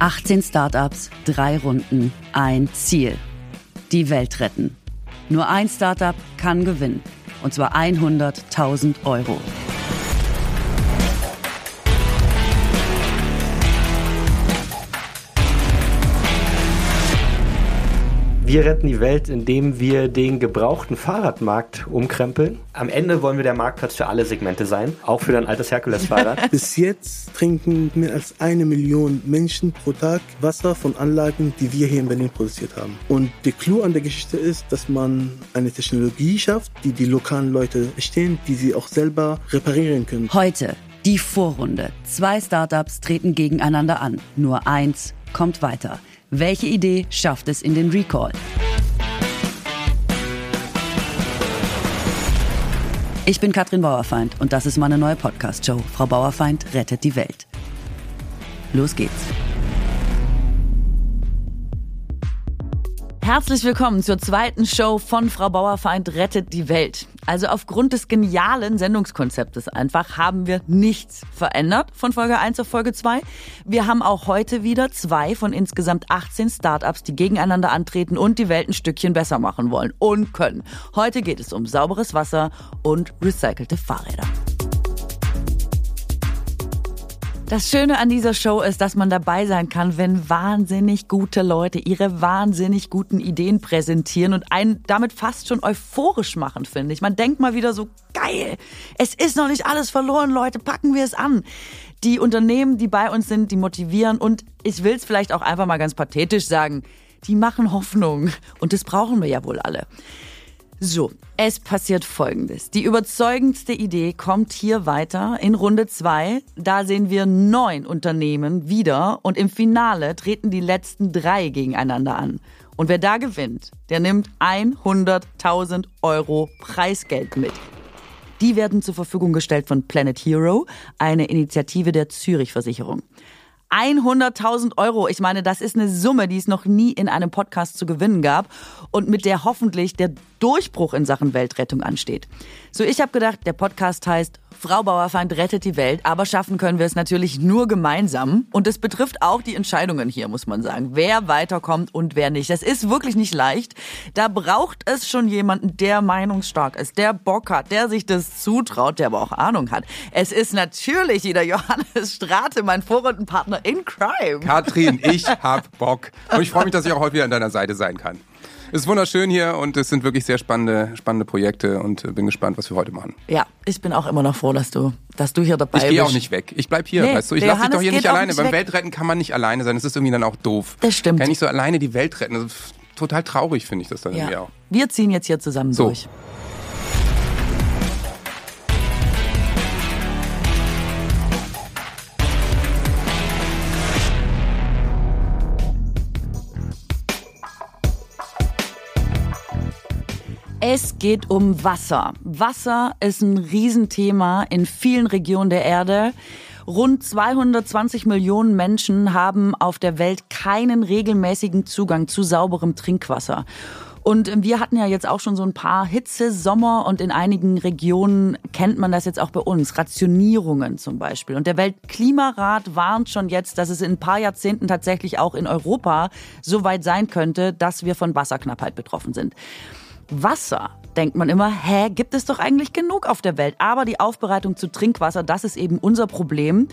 18 Startups, drei Runden, ein Ziel. Die Welt retten. Nur ein Startup kann gewinnen. Und zwar 100.000 Euro. Wir retten die Welt, indem wir den gebrauchten Fahrradmarkt umkrempeln. Am Ende wollen wir der Marktplatz für alle Segmente sein, auch für dein altes Herkules-Fahrrad. Bis jetzt trinken mehr als eine Million Menschen pro Tag Wasser von Anlagen, die wir hier in Berlin produziert haben. Und der Clou an der Geschichte ist, dass man eine Technologie schafft, die die lokalen Leute verstehen, die sie auch selber reparieren können. Heute die Vorrunde. Zwei Startups treten gegeneinander an. Nur eins kommt weiter. Welche Idee schafft es in den Recall? Ich bin Katrin Bauerfeind und das ist meine neue Podcast-Show. Frau Bauerfeind rettet die Welt. Los geht's. Herzlich willkommen zur zweiten Show von Frau Bauerfeind rettet die Welt. Also aufgrund des genialen Sendungskonzeptes einfach haben wir nichts verändert von Folge 1 auf Folge 2. Wir haben auch heute wieder zwei von insgesamt 18 Startups, die gegeneinander antreten und die Welt ein Stückchen besser machen wollen und können. Heute geht es um sauberes Wasser und recycelte Fahrräder. Das Schöne an dieser Show ist, dass man dabei sein kann, wenn wahnsinnig gute Leute ihre wahnsinnig guten Ideen präsentieren und einen damit fast schon euphorisch machen, finde ich. Man denkt mal wieder so, geil, es ist noch nicht alles verloren, Leute, packen wir es an. Die Unternehmen, die bei uns sind, die motivieren und ich will es vielleicht auch einfach mal ganz pathetisch sagen, die machen Hoffnung und das brauchen wir ja wohl alle. So, es passiert Folgendes. Die überzeugendste Idee kommt hier weiter in Runde zwei. Da sehen wir neun Unternehmen wieder und im Finale treten die letzten drei gegeneinander an. Und wer da gewinnt, der nimmt 100.000 Euro Preisgeld mit. Die werden zur Verfügung gestellt von Planet Hero, eine Initiative der Zürich Versicherung. 100.000 Euro. Ich meine, das ist eine Summe, die es noch nie in einem Podcast zu gewinnen gab und mit der hoffentlich der Durchbruch in Sachen Weltrettung ansteht. So, ich habe gedacht, der Podcast heißt Frau Bauerfeind rettet die Welt, aber schaffen können wir es natürlich nur gemeinsam. Und es betrifft auch die Entscheidungen hier, muss man sagen. Wer weiterkommt und wer nicht. Das ist wirklich nicht leicht. Da braucht es schon jemanden, der meinungsstark ist, der Bock hat, der sich das zutraut, der aber auch Ahnung hat. Es ist natürlich wieder Johannes Strate, mein Vorrundenpartner in Crime. Katrin, ich hab Bock. Und ich freue mich, dass ich auch heute wieder an deiner Seite sein kann. Es ist wunderschön hier und es sind wirklich sehr spannende, spannende Projekte und bin gespannt, was wir heute machen. Ja, ich bin auch immer noch froh, dass du, dass du hier dabei ich bist. Ich gehe auch nicht weg. Ich bleib hier, nee, weißt du. Ich lasse dich doch hier nicht alleine. Nicht Beim Weltretten kann man nicht alleine sein. Das ist irgendwie dann auch doof. Das stimmt. Kann nicht so alleine die Welt retten. total traurig finde ich das dann ja. irgendwie auch. Wir ziehen jetzt hier zusammen so. durch. Es geht um Wasser. Wasser ist ein Riesenthema in vielen Regionen der Erde. Rund 220 Millionen Menschen haben auf der Welt keinen regelmäßigen Zugang zu sauberem Trinkwasser. Und wir hatten ja jetzt auch schon so ein paar Hitze, Sommer und in einigen Regionen kennt man das jetzt auch bei uns. Rationierungen zum Beispiel. Und der Weltklimarat warnt schon jetzt, dass es in ein paar Jahrzehnten tatsächlich auch in Europa so weit sein könnte, dass wir von Wasserknappheit betroffen sind. Wasser denkt man immer, hä, gibt es doch eigentlich genug auf der Welt. Aber die Aufbereitung zu Trinkwasser, das ist eben unser Problem.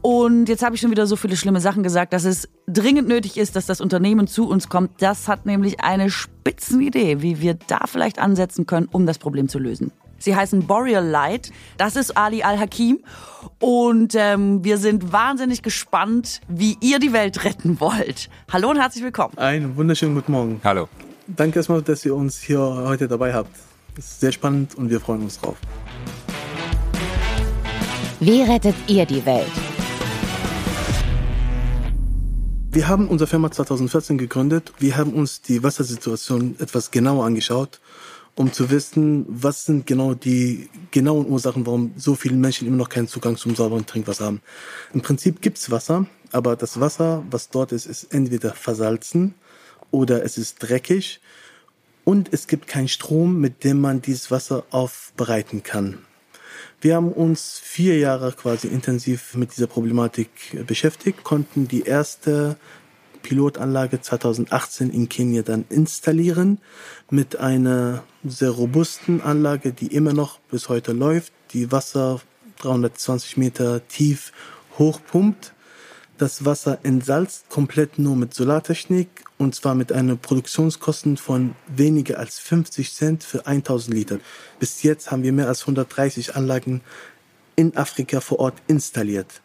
Und jetzt habe ich schon wieder so viele schlimme Sachen gesagt, dass es dringend nötig ist, dass das Unternehmen zu uns kommt. Das hat nämlich eine Spitzenidee, wie wir da vielleicht ansetzen können, um das Problem zu lösen. Sie heißen Boreal Light. Das ist Ali Al-Hakim. Und ähm, wir sind wahnsinnig gespannt, wie ihr die Welt retten wollt. Hallo und herzlich willkommen. Einen wunderschönen guten Morgen. Hallo. Danke erstmal, dass ihr uns hier heute dabei habt. Das ist sehr spannend und wir freuen uns drauf. Wie rettet ihr die Welt? Wir haben unsere Firma 2014 gegründet. Wir haben uns die Wassersituation etwas genauer angeschaut, um zu wissen, was sind genau die genauen Ursachen, warum so viele Menschen immer noch keinen Zugang zum sauberen Trinkwasser haben. Im Prinzip gibt's Wasser, aber das Wasser, was dort ist, ist entweder versalzen oder es ist dreckig und es gibt keinen Strom, mit dem man dieses Wasser aufbereiten kann. Wir haben uns vier Jahre quasi intensiv mit dieser Problematik beschäftigt, konnten die erste Pilotanlage 2018 in Kenia dann installieren mit einer sehr robusten Anlage, die immer noch bis heute läuft, die Wasser 320 Meter tief hochpumpt, das Wasser entsalzt komplett nur mit Solartechnik und zwar mit einer Produktionskosten von weniger als 50 Cent für 1000 Liter. Bis jetzt haben wir mehr als 130 Anlagen in Afrika vor Ort installiert.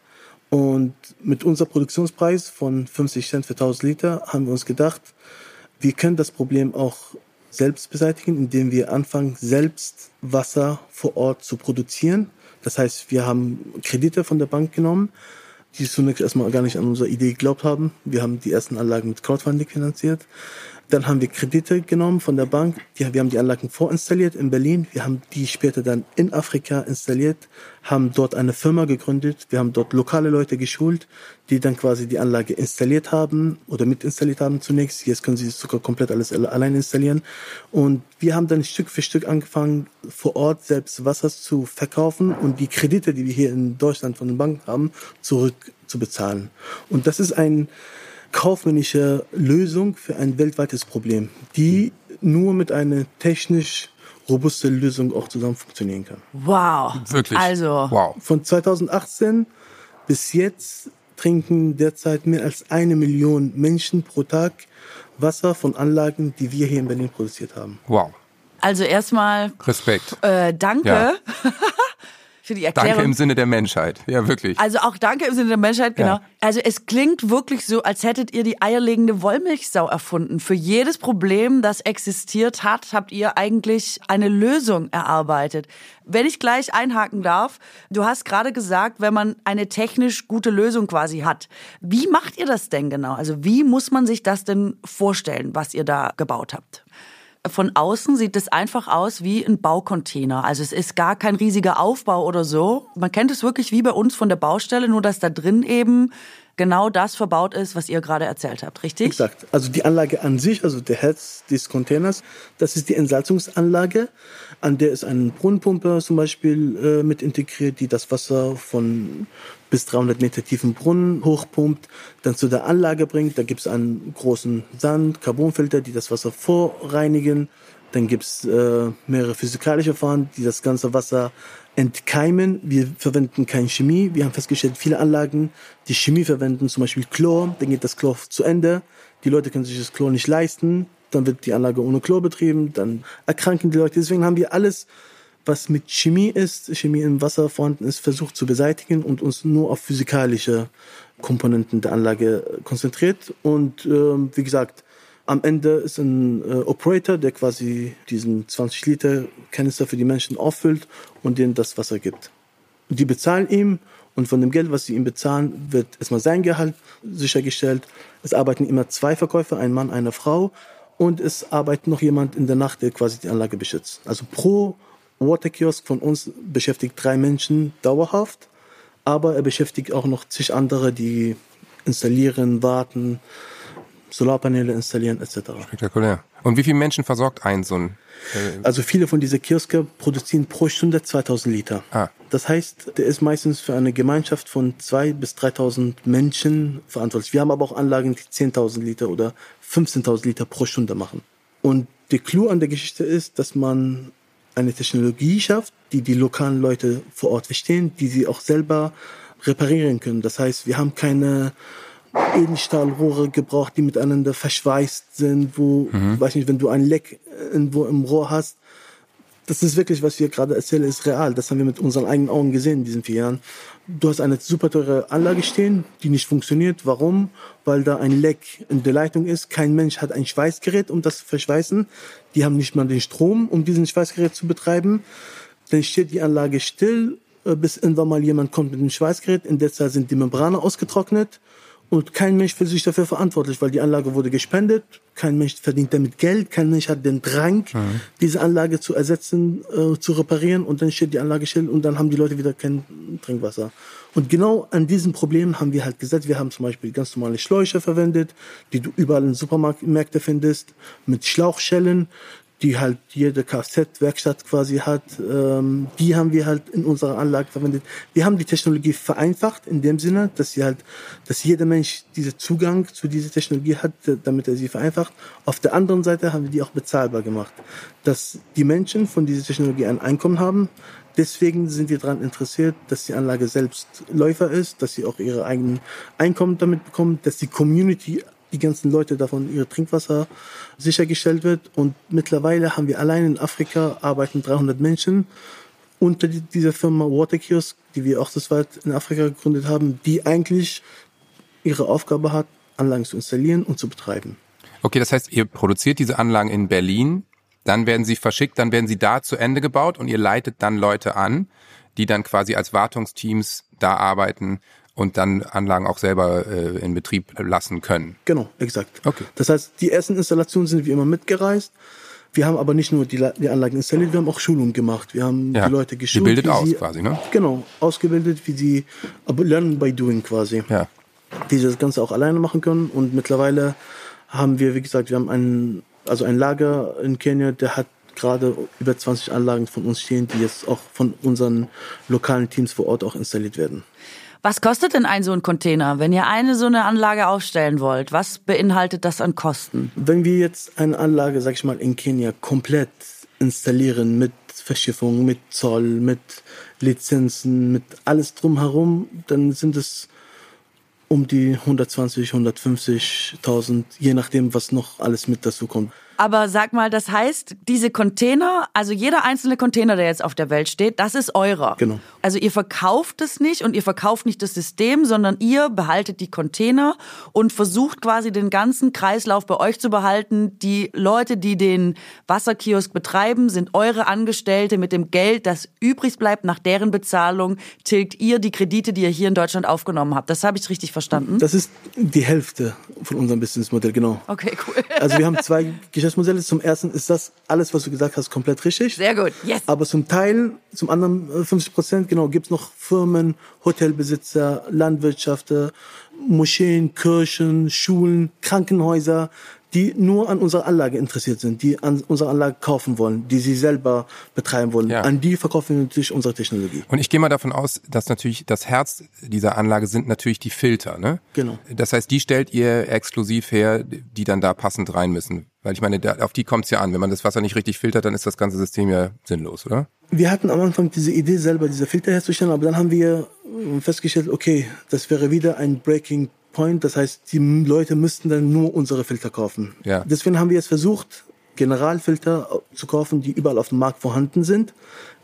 Und mit unserem Produktionspreis von 50 Cent für 1000 Liter haben wir uns gedacht, wir können das Problem auch selbst beseitigen, indem wir anfangen, selbst Wasser vor Ort zu produzieren. Das heißt, wir haben Kredite von der Bank genommen, die zunächst erstmal gar nicht an unsere Idee geglaubt haben. Wir haben die ersten Anlagen mit Crowdfunding finanziert. Dann haben wir Kredite genommen von der Bank. Die, wir haben die Anlagen vorinstalliert in Berlin. Wir haben die später dann in Afrika installiert, haben dort eine Firma gegründet. Wir haben dort lokale Leute geschult, die dann quasi die Anlage installiert haben oder mit installiert haben zunächst. Jetzt können sie sogar komplett alles allein installieren. Und wir haben dann Stück für Stück angefangen, vor Ort selbst Wasser zu verkaufen und die Kredite, die wir hier in Deutschland von den Banken haben, zurück zu bezahlen. Und das ist ein kaufmännische Lösung für ein weltweites Problem, die nur mit einer technisch robuste Lösung auch zusammen funktionieren kann. Wow. Wirklich. Also. Wow. Von 2018 bis jetzt trinken derzeit mehr als eine Million Menschen pro Tag Wasser von Anlagen, die wir hier in Berlin produziert haben. Wow. Also erstmal Respekt. äh, danke Ja. für die Erklärung. Danke im Sinne der Menschheit. Ja, wirklich. Also auch danke im Sinne der Menschheit, genau. Ja. Also es klingt wirklich so, als hättet ihr die eierlegende Wollmilchsau erfunden. Für jedes Problem, das existiert hat, habt ihr eigentlich eine Lösung erarbeitet. Wenn ich gleich einhaken darf, du hast gerade gesagt, wenn man eine technisch gute Lösung quasi hat. Wie macht ihr das denn genau? Also wie muss man sich das denn vorstellen, was ihr da gebaut habt? Von außen sieht es einfach aus wie ein Baucontainer. Also es ist gar kein riesiger Aufbau oder so. Man kennt es wirklich wie bei uns von der Baustelle, nur dass da drin eben genau das verbaut ist, was ihr gerade erzählt habt, richtig? Exakt. Also die Anlage an sich, also der Herz des Containers, das ist die Entsalzungsanlage. An der ist eine Brunnenpumpe zum Beispiel äh, mit integriert, die das Wasser von bis 300 Meter tiefen Brunnen hochpumpt, dann zu der Anlage bringt. Da gibt es einen großen Sand, Carbonfilter, die das Wasser vorreinigen. Dann gibt es äh, mehrere physikalische Verfahren, die das ganze Wasser entkeimen. Wir verwenden keine Chemie. Wir haben festgestellt, viele Anlagen, die Chemie verwenden, zum Beispiel Chlor, dann geht das Chlor zu Ende. Die Leute können sich das Chlor nicht leisten. Dann wird die Anlage ohne Chlor betrieben. Dann erkranken die Leute. Deswegen haben wir alles, was mit Chemie ist, Chemie im Wasser vorhanden ist, versucht zu beseitigen und uns nur auf physikalische Komponenten der Anlage konzentriert. Und ähm, wie gesagt, am Ende ist ein äh, Operator, der quasi diesen 20 Liter Kanister für die Menschen auffüllt und denen das Wasser gibt. Die bezahlen ihm und von dem Geld, was sie ihm bezahlen, wird erstmal sein Gehalt sichergestellt. Es arbeiten immer zwei Verkäufer, ein Mann, eine Frau und es arbeitet noch jemand in der Nacht, der quasi die Anlage beschützt. Also pro Waterkiosk von uns beschäftigt drei Menschen dauerhaft, aber er beschäftigt auch noch zig andere, die installieren, warten, Solarpaneele installieren etc. Spektakulär. Und wie viele Menschen versorgt ein so ein? Äh, Also viele von diesen Kioske produzieren pro Stunde 2000 Liter. Ah. Das heißt, der ist meistens für eine Gemeinschaft von 2.000 bis 3.000 Menschen verantwortlich. Wir haben aber auch Anlagen, die 10.000 Liter oder 15.000 Liter pro Stunde machen. Und der Clou an der Geschichte ist, dass man eine Technologie schafft, die die lokalen Leute vor Ort verstehen, die sie auch selber reparieren können. Das heißt, wir haben keine Edelstahlrohre gebraucht, die miteinander verschweißt sind, wo, weiß nicht, wenn du ein Leck irgendwo im Rohr hast, das ist wirklich, was wir gerade erzählen, ist real. Das haben wir mit unseren eigenen Augen gesehen in diesen vier Jahren. Du hast eine super teure Anlage stehen, die nicht funktioniert. Warum? Weil da ein Leck in der Leitung ist. Kein Mensch hat ein Schweißgerät, um das zu verschweißen. Die haben nicht mal den Strom, um diesen Schweißgerät zu betreiben. Dann steht die Anlage still, äh, bis irgendwann mal jemand kommt mit dem Schweißgerät. In der Zeit sind die Membrane ausgetrocknet. Und kein Mensch fühlt sich dafür verantwortlich, weil die Anlage wurde gespendet. Kein Mensch verdient damit Geld. Kein Mensch hat den Drang, diese Anlage zu ersetzen, äh, zu reparieren. Und dann steht die Anlage still und dann haben die Leute wieder kein Trinkwasser. Und genau an diesem Problem haben wir halt gesetzt. Wir haben zum Beispiel ganz normale Schläuche verwendet, die du überall in Supermärkten findest, mit Schlauchschellen. Die halt jede Kfz-Werkstatt quasi hat, ähm, die haben wir halt in unserer Anlage verwendet. Wir haben die Technologie vereinfacht in dem Sinne, dass sie halt, dass jeder Mensch diesen Zugang zu dieser Technologie hat, damit er sie vereinfacht. Auf der anderen Seite haben wir die auch bezahlbar gemacht, dass die Menschen von dieser Technologie ein Einkommen haben. Deswegen sind wir daran interessiert, dass die Anlage selbst Läufer ist, dass sie auch ihre eigenen Einkommen damit bekommen, dass die Community die ganzen Leute davon ihr Trinkwasser sichergestellt wird. Und mittlerweile haben wir allein in Afrika arbeiten 300 Menschen unter dieser Firma Waterkiosk, die wir auch das weit in Afrika gegründet haben, die eigentlich ihre Aufgabe hat, Anlagen zu installieren und zu betreiben. Okay, das heißt, ihr produziert diese Anlagen in Berlin, dann werden sie verschickt, dann werden sie da zu Ende gebaut und ihr leitet dann Leute an, die dann quasi als Wartungsteams da arbeiten und dann Anlagen auch selber äh, in Betrieb lassen können. Genau, exakt. Okay. Das heißt, die ersten Installationen sind wie immer mitgereist. Wir haben aber nicht nur die, die Anlagen installiert, wir haben auch Schulungen gemacht. Wir haben ja. die Leute geschult. Ihr bildet aus sie, quasi, ne? Genau, ausgebildet, wie sie, aber lernen by doing quasi. Ja. Sie das Ganze auch alleine machen können. Und mittlerweile haben wir, wie gesagt, wir haben ein, also ein Lager in Kenia, der hat gerade über 20 Anlagen von uns stehen, die jetzt auch von unseren lokalen Teams vor Ort auch installiert werden. Was kostet denn ein so ein Container, wenn ihr eine so eine Anlage aufstellen wollt? Was beinhaltet das an Kosten? Wenn wir jetzt eine Anlage, sag ich mal, in Kenia komplett installieren mit Verschiffung, mit Zoll, mit Lizenzen, mit alles drumherum, dann sind es um die 120, 150.000, je nachdem, was noch alles mit dazu kommt. Aber sag mal, das heißt, diese Container, also jeder einzelne Container, der jetzt auf der Welt steht, das ist eurer. Genau. Also ihr verkauft es nicht und ihr verkauft nicht das System, sondern ihr behaltet die Container und versucht quasi den ganzen Kreislauf bei euch zu behalten. Die Leute, die den Wasserkiosk betreiben, sind eure Angestellte. Mit dem Geld, das übrig bleibt nach deren Bezahlung, tilgt ihr die Kredite, die ihr hier in Deutschland aufgenommen habt. Das habe ich richtig verstanden? Das ist die Hälfte von unserem Businessmodell, genau. Okay, cool. Also wir haben zwei Geschäftsmodelle. Zum ersten ist das alles, was du gesagt hast, komplett richtig. Sehr gut, yes. Aber zum Teil, zum anderen 50 äh, Prozent, genau, gibt es noch Firmen, Hotelbesitzer, Landwirtschaften, Moscheen, Kirchen, Schulen, Krankenhäuser, die nur an unserer Anlage interessiert sind, die an unserer Anlage kaufen wollen, die sie selber betreiben wollen. Ja. An die verkaufen wir natürlich unsere Technologie. Und ich gehe mal davon aus, dass natürlich das Herz dieser Anlage sind natürlich die Filter, ne? Genau. Das heißt, die stellt ihr exklusiv her, die dann da passend rein müssen. Weil ich meine, auf die kommt es ja an. Wenn man das Wasser nicht richtig filtert, dann ist das ganze System ja sinnlos, oder? Wir hatten am Anfang diese Idee, selber diese Filter herzustellen, aber dann haben wir festgestellt, okay, das wäre wieder ein Breaking Point. Das heißt, die Leute müssten dann nur unsere Filter kaufen. Ja. Deswegen haben wir jetzt versucht, Generalfilter zu kaufen, die überall auf dem Markt vorhanden sind.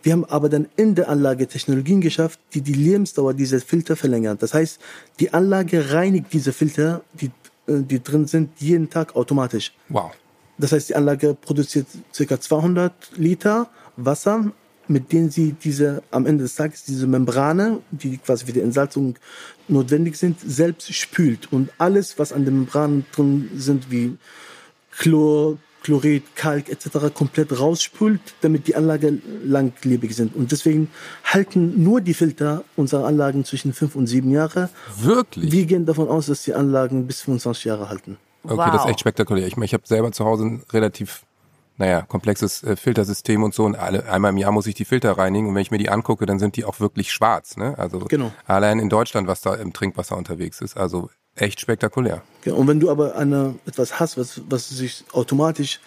Wir haben aber dann in der Anlage Technologien geschafft, die die Lebensdauer dieser Filter verlängern. Das heißt, die Anlage reinigt diese Filter, die, äh, die drin sind, jeden Tag automatisch. Wow. Das heißt, die Anlage produziert ca. 200 Liter Wasser mit denen sie diese, am Ende des Tages diese Membrane, die quasi für die Entsalzung notwendig sind, selbst spült. Und alles, was an den Membranen drin sind, wie Chlor, Chlorid, Kalk etc. komplett rausspült, damit die Anlagen langlebig sind. Und deswegen halten nur die Filter unserer Anlagen zwischen fünf und sieben Jahre. Wirklich? Wir gehen davon aus, dass die Anlagen bis 25 Jahre halten. Okay, wow. das ist echt spektakulär. Ich, meine, ich habe selber zu Hause ein relativ naja, komplexes äh, Filtersystem und so und alle, einmal im Jahr muss ich die Filter reinigen und wenn ich mir die angucke, dann sind die auch wirklich schwarz, ne? Also genau. allein in Deutschland, was da im Trinkwasser unterwegs ist, also echt spektakulär. Ja, und wenn du aber eine, etwas hast, was, was sich automatisch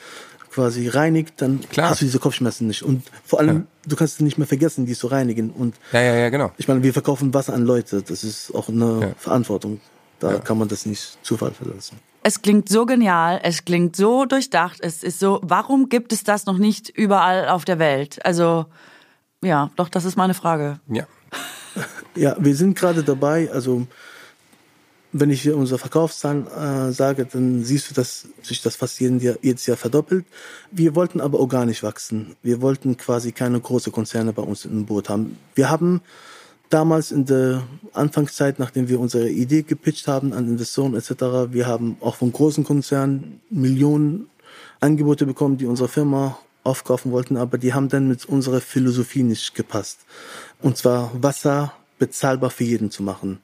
quasi reinigt, dann Klar. hast du diese Kopfschmerzen nicht. Und vor allem, ja. du kannst es nicht mehr vergessen, die zu reinigen. Und ja, ja, ja, genau. Ich meine, wir verkaufen Wasser an Leute. Das ist auch eine ja. Verantwortung. Da kann man das nicht Zufall verlassen. Es klingt so genial, es klingt so durchdacht, es ist so, warum gibt es das noch nicht überall auf der Welt? Also, ja, doch, das ist meine Frage. Ja. Ja, wir sind gerade dabei, also wenn ich unsere Verkaufszahlen äh, sage, dann siehst du, dass sich das fast jeden Jahr, jedes Jahr verdoppelt. Wir wollten aber organisch wachsen. Wir wollten quasi keine großen Konzerne bei uns im Boot haben. Wir haben damals in der Anfangszeit, nachdem wir unsere Idee gepitcht haben an Investoren etc., wir haben auch von großen Konzernen Millionen Angebote bekommen, die unsere Firma aufkaufen wollten, aber die haben dann mit unserer Philosophie nicht gepasst. Und zwar Wasser bezahlbar für jeden zu machen.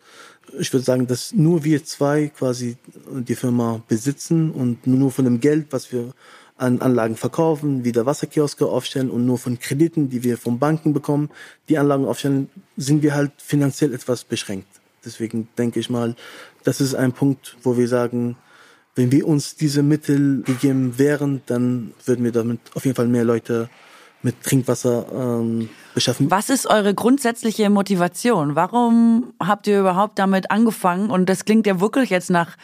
Ich würde sagen, dass nur wir zwei quasi die Firma besitzen und nur von dem Geld, was wir an Anlagen verkaufen, wieder Wasserkioske aufstellen und nur von Krediten, die wir von Banken bekommen, die Anlagen aufstellen, sind wir halt finanziell etwas beschränkt. Deswegen denke ich mal, das ist ein Punkt, wo wir sagen, wenn wir uns diese Mittel gegeben wären, dann würden wir damit auf jeden Fall mehr Leute mit Trinkwasser ähm, beschaffen. Was ist eure grundsätzliche Motivation? Warum habt ihr überhaupt damit angefangen? Und das klingt ja wirklich jetzt nach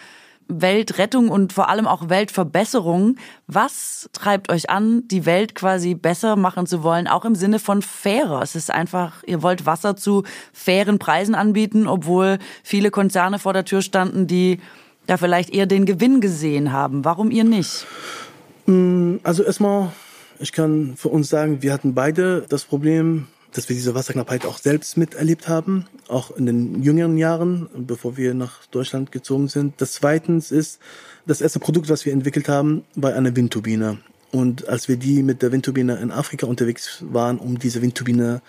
Weltrettung und vor allem auch Weltverbesserung. Was treibt euch an, die Welt quasi besser machen zu wollen, auch im Sinne von fairer? Es ist einfach, ihr wollt Wasser zu fairen Preisen anbieten, obwohl viele Konzerne vor der Tür standen, die da vielleicht eher den Gewinn gesehen haben. Warum ihr nicht? Mm, also erstmal, ich kann für uns sagen, wir hatten beide das Problem, dass wir diese Wasserknappheit auch selbst miterlebt haben, auch in den jüngeren Jahren, bevor wir nach Deutschland gezogen sind. Das zweitens ist, das erste Produkt, was wir entwickelt haben, war eine Windturbine. Und als wir die mit der Windturbine in Afrika unterwegs waren, um diese Windturbine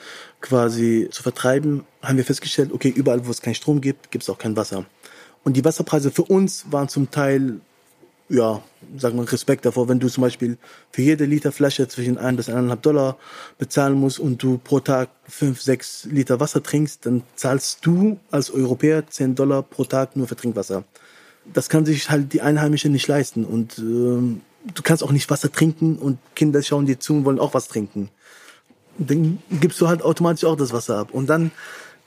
quasi zu vertreiben, haben wir festgestellt, okay, überall, wo es keinen Strom gibt, gibt es auch kein Wasser. Und die Wasserpreise für uns waren zum Teil, ja, sagen wir Respekt davor, wenn du zum Beispiel für jede Liter Flasche zwischen ein bis eineinhalb Dollar bezahlen musst und du pro Tag fünf, sechs Liter Wasser trinkst, dann zahlst du als Europäer zehn Dollar pro Tag nur für Trinkwasser. Das kann sich halt die Einheimische nicht leisten und äh, du kannst auch nicht Wasser trinken und Kinder schauen dir zu und wollen auch was trinken. Dann gibst du halt automatisch auch das Wasser ab und dann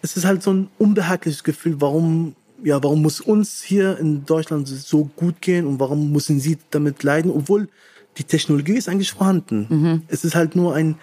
ist es halt so ein unbehagliches Gefühl, warum ja, warum muss uns hier in Deutschland so gut gehen und warum müssen sie damit leiden, obwohl die Technologie ist eigentlich vorhanden. Mhm. Es ist halt nur ein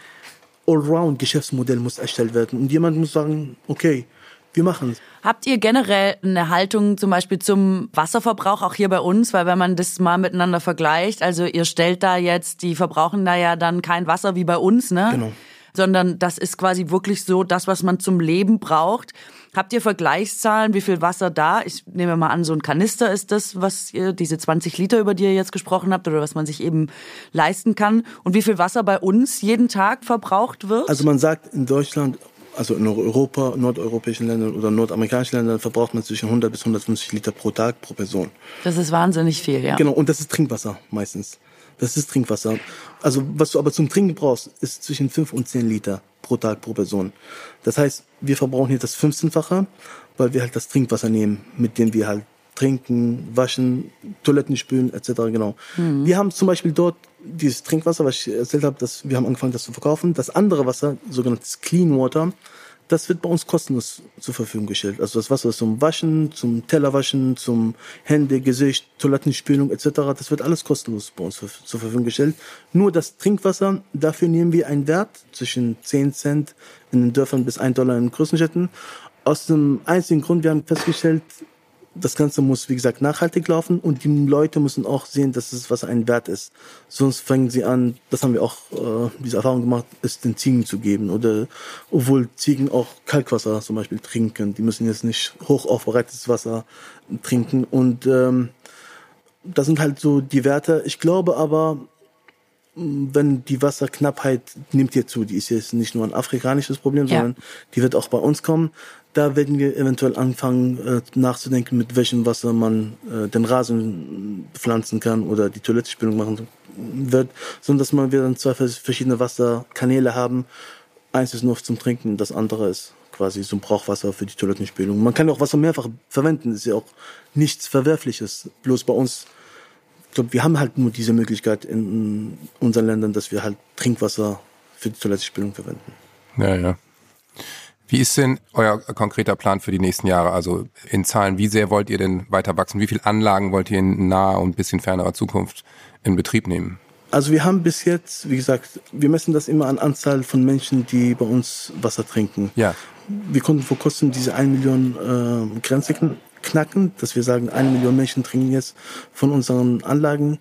Allround-Geschäftsmodell muss erstellt werden und jemand muss sagen, okay, wir machen es. Habt ihr generell eine Haltung zum Beispiel zum Wasserverbrauch auch hier bei uns? Weil wenn man das mal miteinander vergleicht, also ihr stellt da jetzt, die verbrauchen da ja dann kein Wasser wie bei uns, ne? Genau. Sondern das ist quasi wirklich so das, was man zum Leben braucht. Habt ihr Vergleichszahlen, wie viel Wasser da? Ich nehme mal an, so ein Kanister ist das, was ihr, diese 20 Liter, über die ihr jetzt gesprochen habt, oder was man sich eben leisten kann. Und wie viel Wasser bei uns jeden Tag verbraucht wird? Also man sagt in Deutschland, also in Europa, nordeuropäischen Ländern oder nordamerikanischen Ländern verbraucht man zwischen 100 bis 150 Liter pro Tag pro Person. Das ist wahnsinnig viel, ja. Genau, und das ist Trinkwasser meistens. Das ist Trinkwasser. Also was du aber zum Trinken brauchst, ist zwischen 5 und 10 Liter pro Tag pro Person. Das heißt, wir verbrauchen hier das 15-fache, weil wir halt das Trinkwasser nehmen, mit dem wir halt trinken, waschen, Toiletten spülen etc. Genau. Mhm. Wir haben zum Beispiel dort dieses Trinkwasser, was ich erzählt habe, dass wir haben angefangen, das zu verkaufen. Das andere Wasser, sogenanntes Clean Water, das wird bei uns kostenlos zur Verfügung gestellt. Also das Wasser zum Waschen, zum Tellerwaschen, zum Hände, Gesicht, Toilettenspülung etc. Das wird alles kostenlos bei uns zur Verfügung gestellt. Nur das Trinkwasser, dafür nehmen wir einen Wert zwischen 10 Cent in den Dörfern bis 1 Dollar in den größten Städten. Aus dem einzigen Grund, wir haben festgestellt, das Ganze muss, wie gesagt, nachhaltig laufen und die Leute müssen auch sehen, dass es was ein Wert ist. Sonst fangen sie an, das haben wir auch äh, diese Erfahrung gemacht, es den Ziegen zu geben. Oder obwohl Ziegen auch Kalkwasser zum Beispiel trinken. Die müssen jetzt nicht hoch aufbereitetes Wasser trinken. Und ähm, das sind halt so die Werte. Ich glaube aber, wenn die Wasserknappheit nimmt hier zu, die ist jetzt nicht nur ein afrikanisches Problem, ja. sondern die wird auch bei uns kommen. Da werden wir eventuell anfangen äh, nachzudenken, mit welchem Wasser man äh, den Rasen pflanzen kann oder die Toilettenspülung machen wird, sondern dass man wir dann zwei verschiedene Wasserkanäle haben. Eins ist nur zum Trinken, das andere ist quasi so ein Brauchwasser für die Toilettenspülung. Man kann auch Wasser mehrfach verwenden, ist ja auch nichts Verwerfliches. Bloß bei uns ich glaube, wir haben halt nur diese Möglichkeit in unseren Ländern, dass wir halt Trinkwasser für die Toilettenspülung verwenden. Ja, ja. Wie ist denn euer konkreter Plan für die nächsten Jahre? Also in Zahlen, wie sehr wollt ihr denn weiter wachsen? Wie viele Anlagen wollt ihr in naher und bisschen fernerer Zukunft in Betrieb nehmen? Also wir haben bis jetzt, wie gesagt, wir messen das immer an Anzahl von Menschen, die bei uns Wasser trinken. Ja. Wir konnten vor kurzem diese 1 Million äh, Grenze knacken, dass wir sagen, eine Million Menschen trinken jetzt von unseren Anlagen.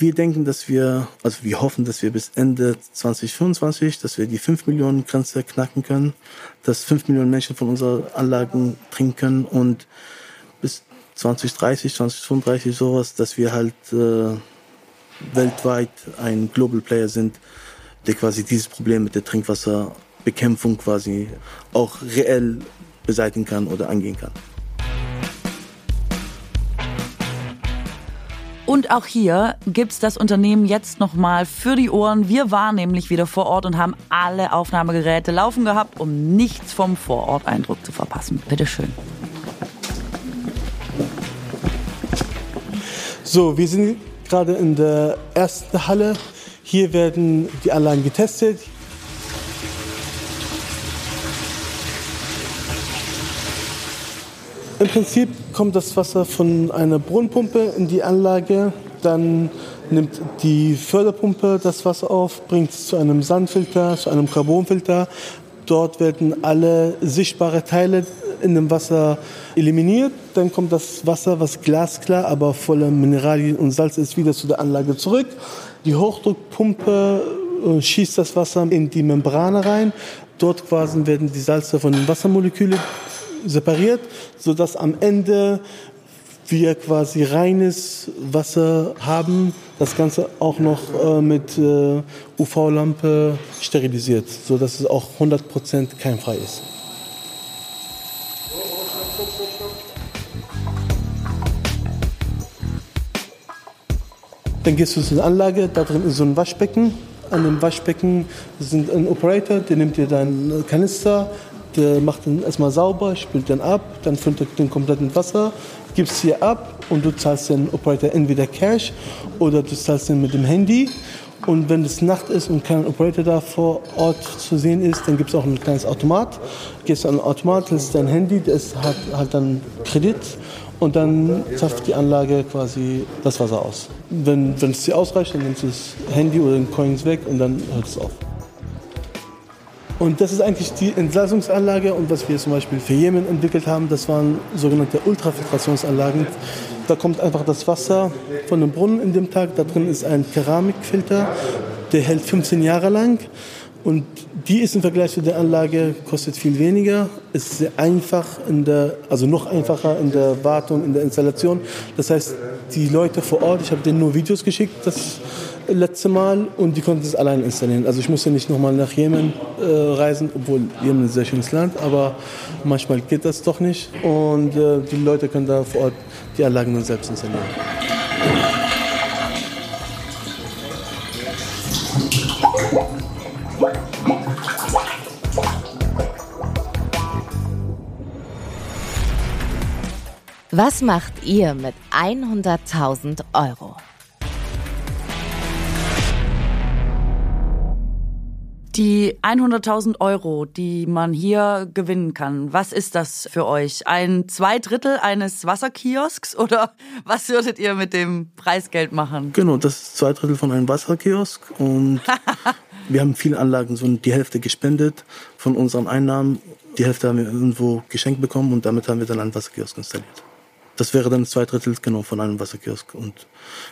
Wir denken, dass wir, also wir hoffen, dass wir bis Ende 2025, dass wir die 5 Millionen Grenze knacken können, dass 5 Millionen Menschen von unseren Anlagen trinken können und bis 2030, 2035 sowas, dass wir halt äh, weltweit ein Global Player sind, der quasi dieses Problem mit der Trinkwasserbekämpfung quasi auch reell beseitigen kann oder angehen kann. Und auch hier gibt's das Unternehmen jetzt nochmal für die Ohren. Wir waren nämlich wieder vor Ort und haben alle Aufnahmegeräte laufen gehabt, um nichts vom Vororteindruck zu verpassen. Bitteschön. So, wir sind gerade in der ersten Halle. Hier werden die Anlagen getestet. Im Prinzip kommt das Wasser von einer Brunnenpumpe in die Anlage. Dann nimmt die Förderpumpe das Wasser auf, bringt es zu einem Sandfilter, zu einem Carbonfilter. Dort werden alle sichtbaren Teile in dem Wasser eliminiert. Dann kommt das Wasser, was glasklar, aber voller Mineralien und Salz ist, wieder zu der Anlage zurück. Die Hochdruckpumpe äh, schießt das Wasser in die Membrane rein. Dort quasi werden die Salze von den Wassermolekülen separiert, sodass am Ende wir quasi reines Wasser haben. Das Ganze auch noch äh, mit äh, UV-Lampe sterilisiert, sodass es auch 100% keimfrei ist. Dann gehst du zur Anlage, da drin ist so ein Waschbecken. An dem Waschbecken ist ein Operator, der nimmt dir deinen Kanister, der macht den erstmal sauber, spült den ab, dann füllt er den kompletten Wasser, gibst hier ab und du zahlst den Operator entweder Cash oder du zahlst den mit dem Handy. Und wenn es Nacht ist und kein Operator da vor Ort zu sehen ist, dann gibt es auch ein kleines Automat. Gehst an den Automat, das ist dein Handy, das hat, hat dann Kredit und dann zapft die Anlage quasi das Wasser aus. Wenn es dir ausreicht, dann nimmst du das Handy oder den Coins weg und dann hört es auf. Und das ist eigentlich die Entsalzungsanlage und was wir zum Beispiel für Jemen entwickelt haben, das waren sogenannte Ultrafiltrationsanlagen. Da kommt einfach das Wasser von dem Brunnen in dem Tag, da drin ist ein Keramikfilter, der hält 15 Jahre lang und die ist im Vergleich zu der Anlage, kostet viel weniger, ist sehr einfach, in der, also noch einfacher in der Wartung, in der Installation. Das heißt, die Leute vor Ort, ich habe denen nur Videos geschickt, das letzte Mal und die konnten es allein installieren. Also ich musste nicht nochmal nach Jemen äh, reisen, obwohl Jemen ein sehr schönes Land, aber manchmal geht das doch nicht. Und äh, die Leute können da vor Ort die Anlagen dann selbst installieren. Was macht ihr mit 100.000 Euro? Die 100.000 Euro, die man hier gewinnen kann, was ist das für euch? Ein Zweidrittel eines Wasserkiosks oder was würdet ihr mit dem Preisgeld machen? Genau, das ist zwei Drittel von einem Wasserkiosk und wir haben viele Anlagen, so die Hälfte gespendet von unseren Einnahmen. Die Hälfte haben wir irgendwo geschenkt bekommen und damit haben wir dann einen Wasserkiosk installiert. Das wäre dann zwei Drittel genau von einem Wasserkiosk. Und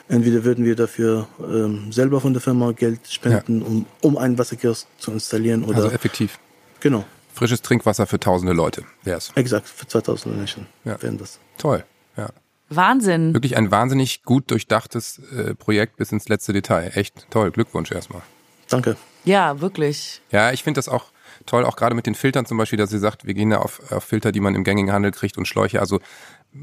entweder würden wir dafür ähm, selber von der Firma Geld spenden, ja. um, um einen Wasserkiosk zu installieren. Oder, also effektiv. Genau. Frisches Trinkwasser für tausende Leute wäre es. Exakt, für 2000 Menschen ja. wären das. Toll, ja. Wahnsinn. Wirklich ein wahnsinnig gut durchdachtes äh, Projekt bis ins letzte Detail. Echt toll. Glückwunsch erstmal. Danke. Ja, wirklich. Ja, ich finde das auch toll, auch gerade mit den Filtern zum Beispiel, dass sie sagt, wir gehen da auf, auf Filter, die man im gängigen Handel kriegt und Schläuche. Also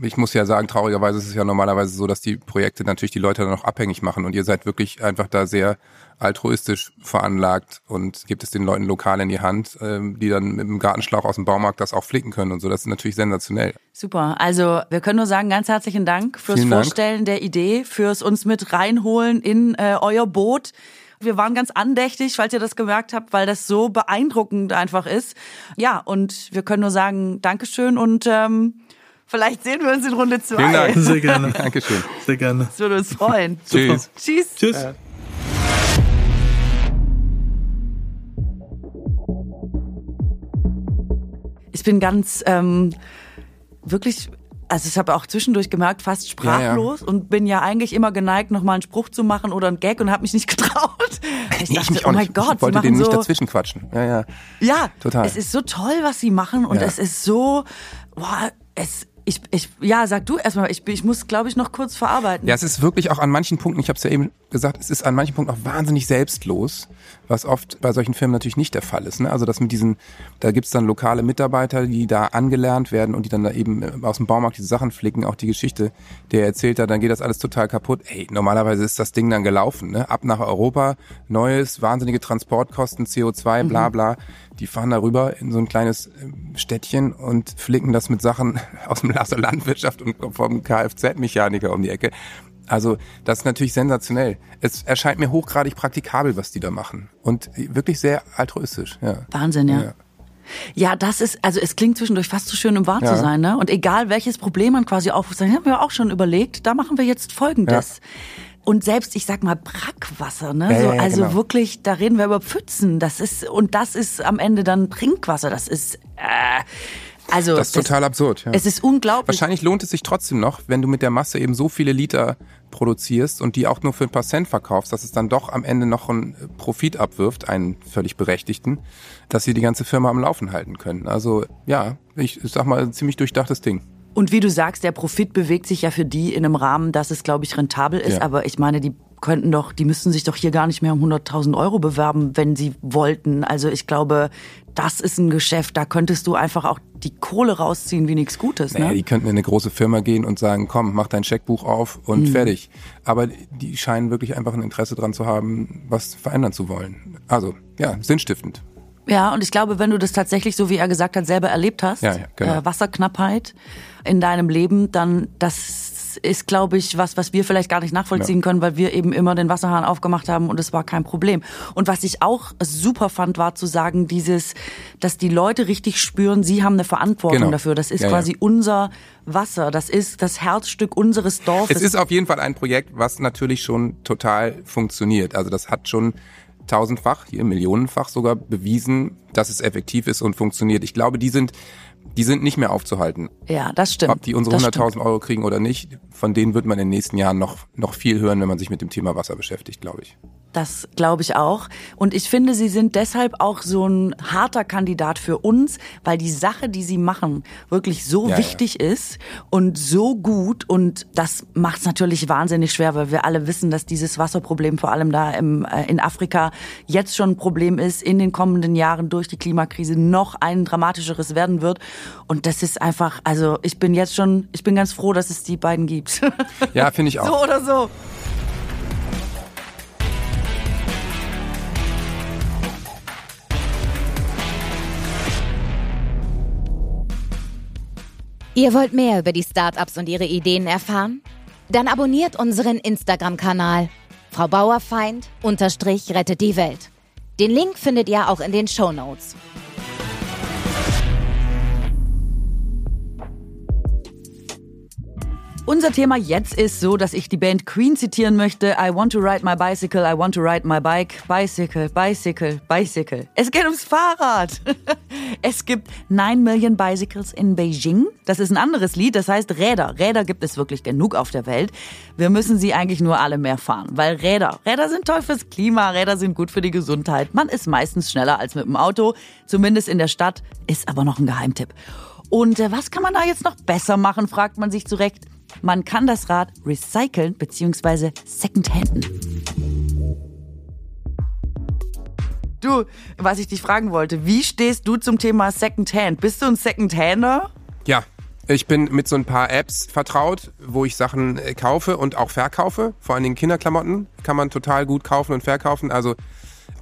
ich muss ja sagen, traurigerweise ist es ja normalerweise so, dass die Projekte natürlich die Leute dann auch abhängig machen und ihr seid wirklich einfach da sehr altruistisch veranlagt und gebt es den Leuten lokal in die Hand, ähm, die dann mit dem Gartenschlauch aus dem Baumarkt das auch flicken können und so. Das ist natürlich sensationell. Super. Also wir können nur sagen, ganz herzlichen Dank fürs Vielen Vorstellen Dank. der Idee, fürs uns mit reinholen in äh, euer Boot. Wir waren ganz andächtig, falls ihr das gemerkt habt, weil das so beeindruckend einfach ist. Ja, und wir können nur sagen, Dankeschön und ähm, Vielleicht sehen wir uns in Runde 2. Vielen Dank. Sehr gerne. Dankeschön. Sehr gerne. Das würde uns freuen. Tschüss. Tschüss. Tschüss. Äh. Ich bin ganz ähm, wirklich also ich habe auch zwischendurch gemerkt, fast sprachlos ja, ja. und bin ja eigentlich immer geneigt, nochmal einen Spruch zu machen oder einen Gag und habe mich nicht getraut. Ich, ich dachte, oh mein nicht. Gott, ich wollte den so, nicht dazwischen quatschen. Ja, ja. Ja, total. Es ist so toll, was sie machen und ja. es ist so, boah, es ich, ich, ja, sag du erstmal, ich, ich muss, glaube ich, noch kurz verarbeiten. Ja, es ist wirklich auch an manchen Punkten, ich habe es ja eben gesagt, es ist an manchen Punkten auch wahnsinnig selbstlos, was oft bei solchen Firmen natürlich nicht der Fall ist. Ne? Also das mit diesen, da gibt's dann lokale Mitarbeiter, die da angelernt werden und die dann da eben äh, aus dem Baumarkt diese Sachen flicken, auch die Geschichte, der erzählt hat, dann geht das alles total kaputt. Ey, normalerweise ist das Ding dann gelaufen, ne? Ab nach Europa, neues, wahnsinnige Transportkosten, CO2, bla mhm. Die fahren da rüber in so ein kleines ähm, Städtchen und flicken das mit Sachen aus dem Laster Landwirtschaft und vom Kfz-Mechaniker um die Ecke. Also das ist natürlich sensationell. Es erscheint mir hochgradig praktikabel, was die da machen. Und wirklich sehr altruistisch. Ja. Wahnsinn, ja. ja. Ja, das ist, also es klingt zwischendurch fast zu schön, um wahr ja. zu sein, ne? Und egal welches Problem man quasi aufruft, haben wir auch schon überlegt, da machen wir jetzt Folgendes. Ja. Und selbst, ich sag mal, Brackwasser, ne? Ja, so, also genau. wirklich, da reden wir über Pfützen. Das ist, und das ist am Ende dann Trinkwasser. Das ist, äh, also das ist total absurd. Ja. Es ist unglaublich. Wahrscheinlich lohnt es sich trotzdem noch, wenn du mit der Masse eben so viele Liter produzierst und die auch nur für ein paar Cent verkaufst, dass es dann doch am Ende noch einen Profit abwirft, einen völlig berechtigten, dass sie die ganze Firma am Laufen halten können. Also ja, ich sag mal, ein ziemlich durchdachtes Ding. Und wie du sagst, der Profit bewegt sich ja für die in einem Rahmen, dass es, glaube ich, rentabel ist. Ja. Aber ich meine, die könnten doch, die müssten sich doch hier gar nicht mehr um 100.000 Euro bewerben, wenn sie wollten. Also ich glaube, das ist ein Geschäft, da könntest du einfach auch die Kohle rausziehen wie nichts Gutes. Ne? Naja, die könnten in eine große Firma gehen und sagen, komm, mach dein Scheckbuch auf und Mhm. fertig. Aber die scheinen wirklich einfach ein Interesse dran zu haben, was verändern zu wollen. Also, ja, sinnstiftend. Ja, und ich glaube, wenn du das tatsächlich, so wie er gesagt hat, selber erlebt hast, Ja, ja, genau. äh, Wasserknappheit in deinem Leben, dann das ist, glaube ich, was, was wir vielleicht gar nicht nachvollziehen können, weil wir eben immer den Wasserhahn aufgemacht haben und es war kein Problem. Und was ich auch super fand, war zu sagen, dieses, dass die Leute richtig spüren, sie haben eine Verantwortung Genau. dafür. Das ist Ja, ja. quasi unser Wasser. Das ist das Herzstück unseres Dorfes. Es ist auf jeden Fall ein Projekt, was natürlich schon total funktioniert. Also das hat schon tausendfach, hier millionenfach sogar bewiesen, dass es effektiv ist und funktioniert. Ich glaube, die sind, die sind nicht mehr aufzuhalten. ja, das stimmt. Ob die unsere Das 100.000 stimmt. Euro kriegen oder nicht, von denen wird man in den nächsten Jahren noch, noch viel hören, wenn man sich mit dem Thema Wasser beschäftigt, glaube ich. Das glaube ich auch. Und ich finde, sie sind deshalb auch so ein harter Kandidat für uns, weil die Sache, die sie machen, wirklich so Ja, wichtig ist und so gut. Und das macht es natürlich wahnsinnig schwer, weil wir alle wissen, dass dieses Wasserproblem vor allem da im, äh, in Afrika jetzt schon ein Problem ist, in den kommenden Jahren durch die Klimakrise noch ein dramatischeres werden wird. Und das ist einfach, also ich bin jetzt schon, ich bin ganz froh, dass es die beiden gibt. Ja, finde ich auch. so oder so. Ihr wollt mehr über die Startups und ihre Ideen erfahren? Dann abonniert unseren Instagram-Kanal. Frau Bauerfeind unterstrich rettet die Welt. Den Link findet ihr auch in den Show Notes. Unser Thema jetzt ist so, dass ich die Band Queen zitieren möchte. I want to ride my bicycle, I want to ride my bike. Bicycle, bicycle, bicycle. Es geht ums Fahrrad. Es gibt 9 Million Bicycles in Beijing. Das ist ein anderes Lied, das heißt Räder. Räder gibt es wirklich genug auf der Welt. Wir müssen sie eigentlich nur alle mehr fahren, weil Räder, Räder sind toll fürs Klima, Räder sind gut für die Gesundheit. Man ist meistens schneller als mit dem Auto, zumindest in der Stadt, ist aber noch ein Geheimtipp. Und äh, was kann man da jetzt noch besser machen, fragt man sich zurecht. Man kann das Rad recyceln bzw. secondhanden. Du, was ich dich fragen wollte, wie stehst du zum Thema Secondhand? Bist du ein Secondhander? Ja, ich bin mit so ein paar Apps vertraut, wo ich Sachen äh, kaufe und auch verkaufe. Vor allen Dingen Kinderklamotten kann man total gut kaufen und verkaufen. Also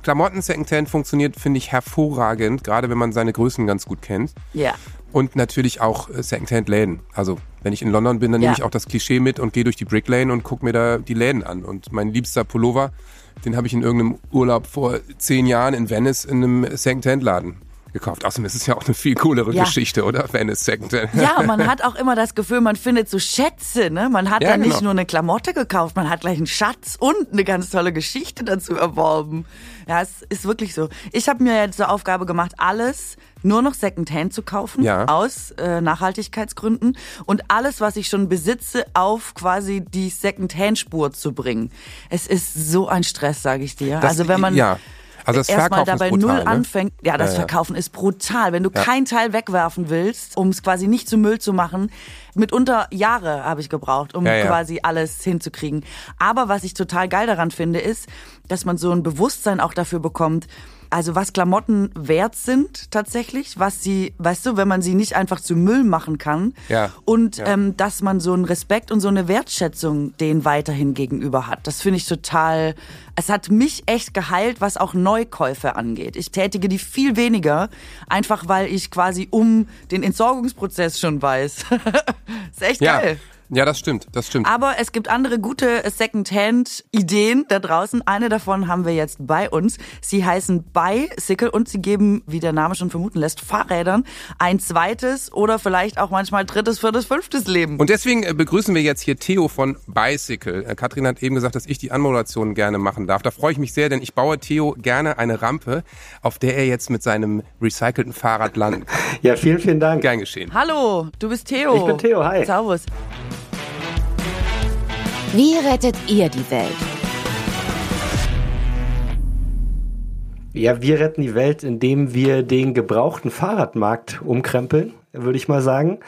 Klamotten Secondhand funktioniert, finde ich, hervorragend, gerade wenn man seine Größen ganz gut kennt. Ja. Und natürlich auch äh, Secondhand-Läden. Also wenn ich in London bin, dann Ja. nehme ich auch das Klischee mit und gehe durch die Brick Lane und gucke mir da die Läden an. Und mein liebster Pullover, den habe ich in irgendeinem Urlaub vor zehn Jahren in Venice in einem Secondhand-Laden gekauft. Außerdem ist es ja auch eine viel coolere Ja. Geschichte, oder? Venice Secondhand. Ja, man hat auch immer das Gefühl, man findet so Schätze, ne? Man hat Ja, dann nicht genau. nur eine Klamotte gekauft, man hat gleich einen Schatz und eine ganz tolle Geschichte dazu erworben. Ja, es ist wirklich so. Ich habe mir jetzt zur Aufgabe gemacht, alles nur noch Secondhand zu kaufen, Ja. aus äh, Nachhaltigkeitsgründen und alles, was ich schon besitze, auf quasi die Secondhand-Spur zu bringen. Es ist so ein Stress, sage ich dir. Das- also wenn man ja. Also das erstmal Verkaufen dabei ist brutal, null ne? anfängt. Ja, das Ja, ja. Verkaufen ist brutal. Wenn du Ja. kein Teil wegwerfen willst, um es quasi nicht zu Müll zu machen, mitunter Jahre habe ich gebraucht, um quasi alles hinzukriegen. Aber was ich total geil daran finde, ist, dass man so ein Bewusstsein auch dafür bekommt, also was Klamotten wert sind tatsächlich, was sie, weißt du, wenn man sie nicht einfach zu Müll machen kann Ja. und Ja. Ähm, dass man so einen Respekt und so eine Wertschätzung denen weiterhin gegenüber hat. Das finde ich total, es hat mich echt geheilt, was auch Neukäufe angeht. Ich tätige die viel weniger, einfach weil ich quasi um den Entsorgungsprozess schon weiß. ist echt Ja. geil. Ja, das stimmt, das stimmt. Aber es gibt andere gute Secondhand-Ideen da draußen. Eine davon haben wir jetzt bei uns. Sie heißen Bicycle und sie geben, wie der Name schon vermuten lässt, Fahrrädern ein zweites oder vielleicht auch manchmal drittes, viertes, fünftes Leben. Und deswegen äh, begrüßen wir jetzt hier Theo von Bicycle. Äh, Katrin hat eben gesagt, dass ich die Anmoderation gerne machen darf. Da freue ich mich sehr, denn ich baue Theo gerne eine Rampe, auf der er jetzt mit seinem recycelten Fahrrad landen kann. Ja, vielen, vielen Dank. Gern geschehen. Hallo, du bist Theo. Ich bin Theo, hi. Servus. Wie rettet ihr die Welt? Ja, wir retten die Welt, indem wir den gebrauchten Fahrradmarkt umkrempeln, würde ich mal sagen.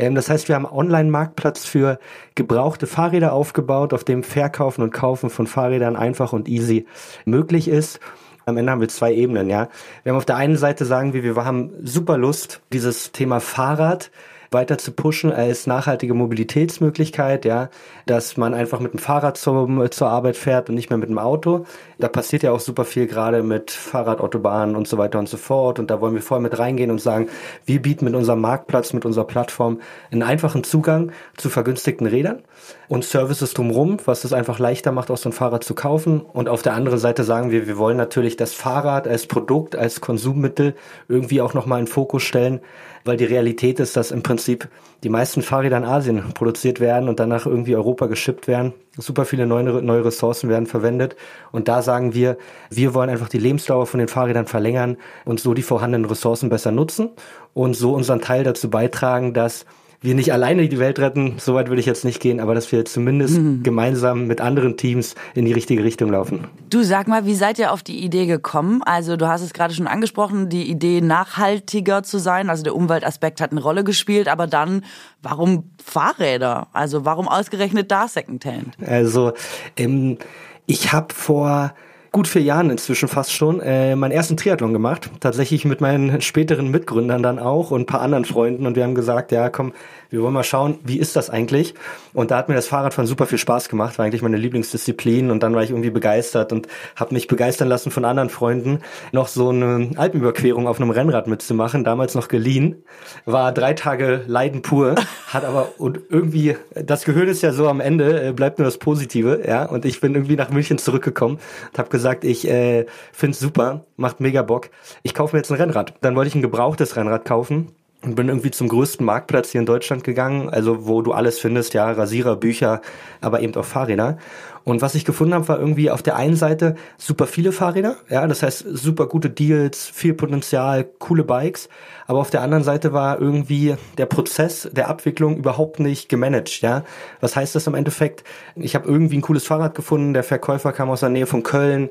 Ähm, das heißt, wir haben einen Online-Marktplatz für gebrauchte Fahrräder aufgebaut, auf dem Verkaufen und Kaufen von Fahrrädern einfach und easy möglich ist. Am Ende haben wir zwei Ebenen, ja. Wir haben auf der einen Seite sagen wir, wir haben super Lust, dieses Thema Fahrrad weiter zu pushen als nachhaltige Mobilitätsmöglichkeit, ja, dass man einfach mit dem Fahrrad zum, zur Arbeit fährt und nicht mehr mit dem Auto. Da passiert ja auch super viel gerade mit Fahrradautobahnen und so weiter und so fort. Und da wollen wir voll mit reingehen und sagen, wir bieten mit unserem Marktplatz, mit unserer Plattform einen einfachen Zugang zu vergünstigten Rädern und Services drumherum, was es einfach leichter macht, auch so ein Fahrrad zu kaufen. Und auf der anderen Seite sagen wir, wir wollen natürlich das Fahrrad als Produkt, als Konsummittel irgendwie auch nochmal in Fokus stellen, weil die Realität ist, dass im Prinzip die meisten Fahrräder in Asien produziert werden und danach irgendwie Europa geschippt werden. Super viele neue, neue Ressourcen werden verwendet. Und da sagen wir, wir wollen einfach die Lebensdauer von den Fahrrädern verlängern und so die vorhandenen Ressourcen besser nutzen und so unseren Teil dazu beitragen, dass wir nicht alleine die Welt retten, soweit würde ich jetzt nicht gehen, aber dass wir zumindest gemeinsam mit anderen Teams in die richtige Richtung laufen. Du sag mal, wie seid ihr auf die Idee gekommen? Also du hast es gerade schon angesprochen, die Idee nachhaltiger zu sein. Also der Umweltaspekt hat eine Rolle gespielt, aber dann, warum Fahrräder? Also warum ausgerechnet da Secondhand? Also ähm, ich habe vor gut vier Jahren inzwischen fast schon äh, meinen ersten Triathlon gemacht. Tatsächlich mit meinen späteren Mitgründern dann auch und ein paar anderen Freunden. Und wir haben gesagt, ja komm, wir wollen mal schauen, wie ist das eigentlich? Und da hat mir das Fahrradfahren super viel Spaß gemacht, war eigentlich meine Lieblingsdisziplin. Und dann war ich irgendwie begeistert und habe mich begeistern lassen von anderen Freunden, noch so eine Alpenüberquerung auf einem Rennrad mitzumachen, damals noch geliehen. War drei Tage Leiden pur, hat aber und irgendwie, das Gehirn ist ja so am Ende, äh, bleibt nur das Positive, ja. Und ich bin irgendwie nach München zurückgekommen und habe gesagt, ich äh, find's super, macht mega Bock. Ich kaufe mir jetzt ein Rennrad. Dann wollte ich ein gebrauchtes Rennrad kaufen und bin irgendwie zum größten Marktplatz hier in Deutschland gegangen, also wo du alles findest, ja, Rasierer, Bücher, aber eben auch Fahrräder. Und was ich gefunden habe, war irgendwie auf der einen Seite super viele Fahrräder, ja, das heißt super gute Deals, viel Potenzial, coole Bikes, aber auf der anderen Seite war irgendwie der Prozess der Abwicklung überhaupt nicht gemanagt, ja. Was heißt das im Endeffekt? Ich habe irgendwie ein cooles Fahrrad gefunden, der Verkäufer kam aus der Nähe von Köln,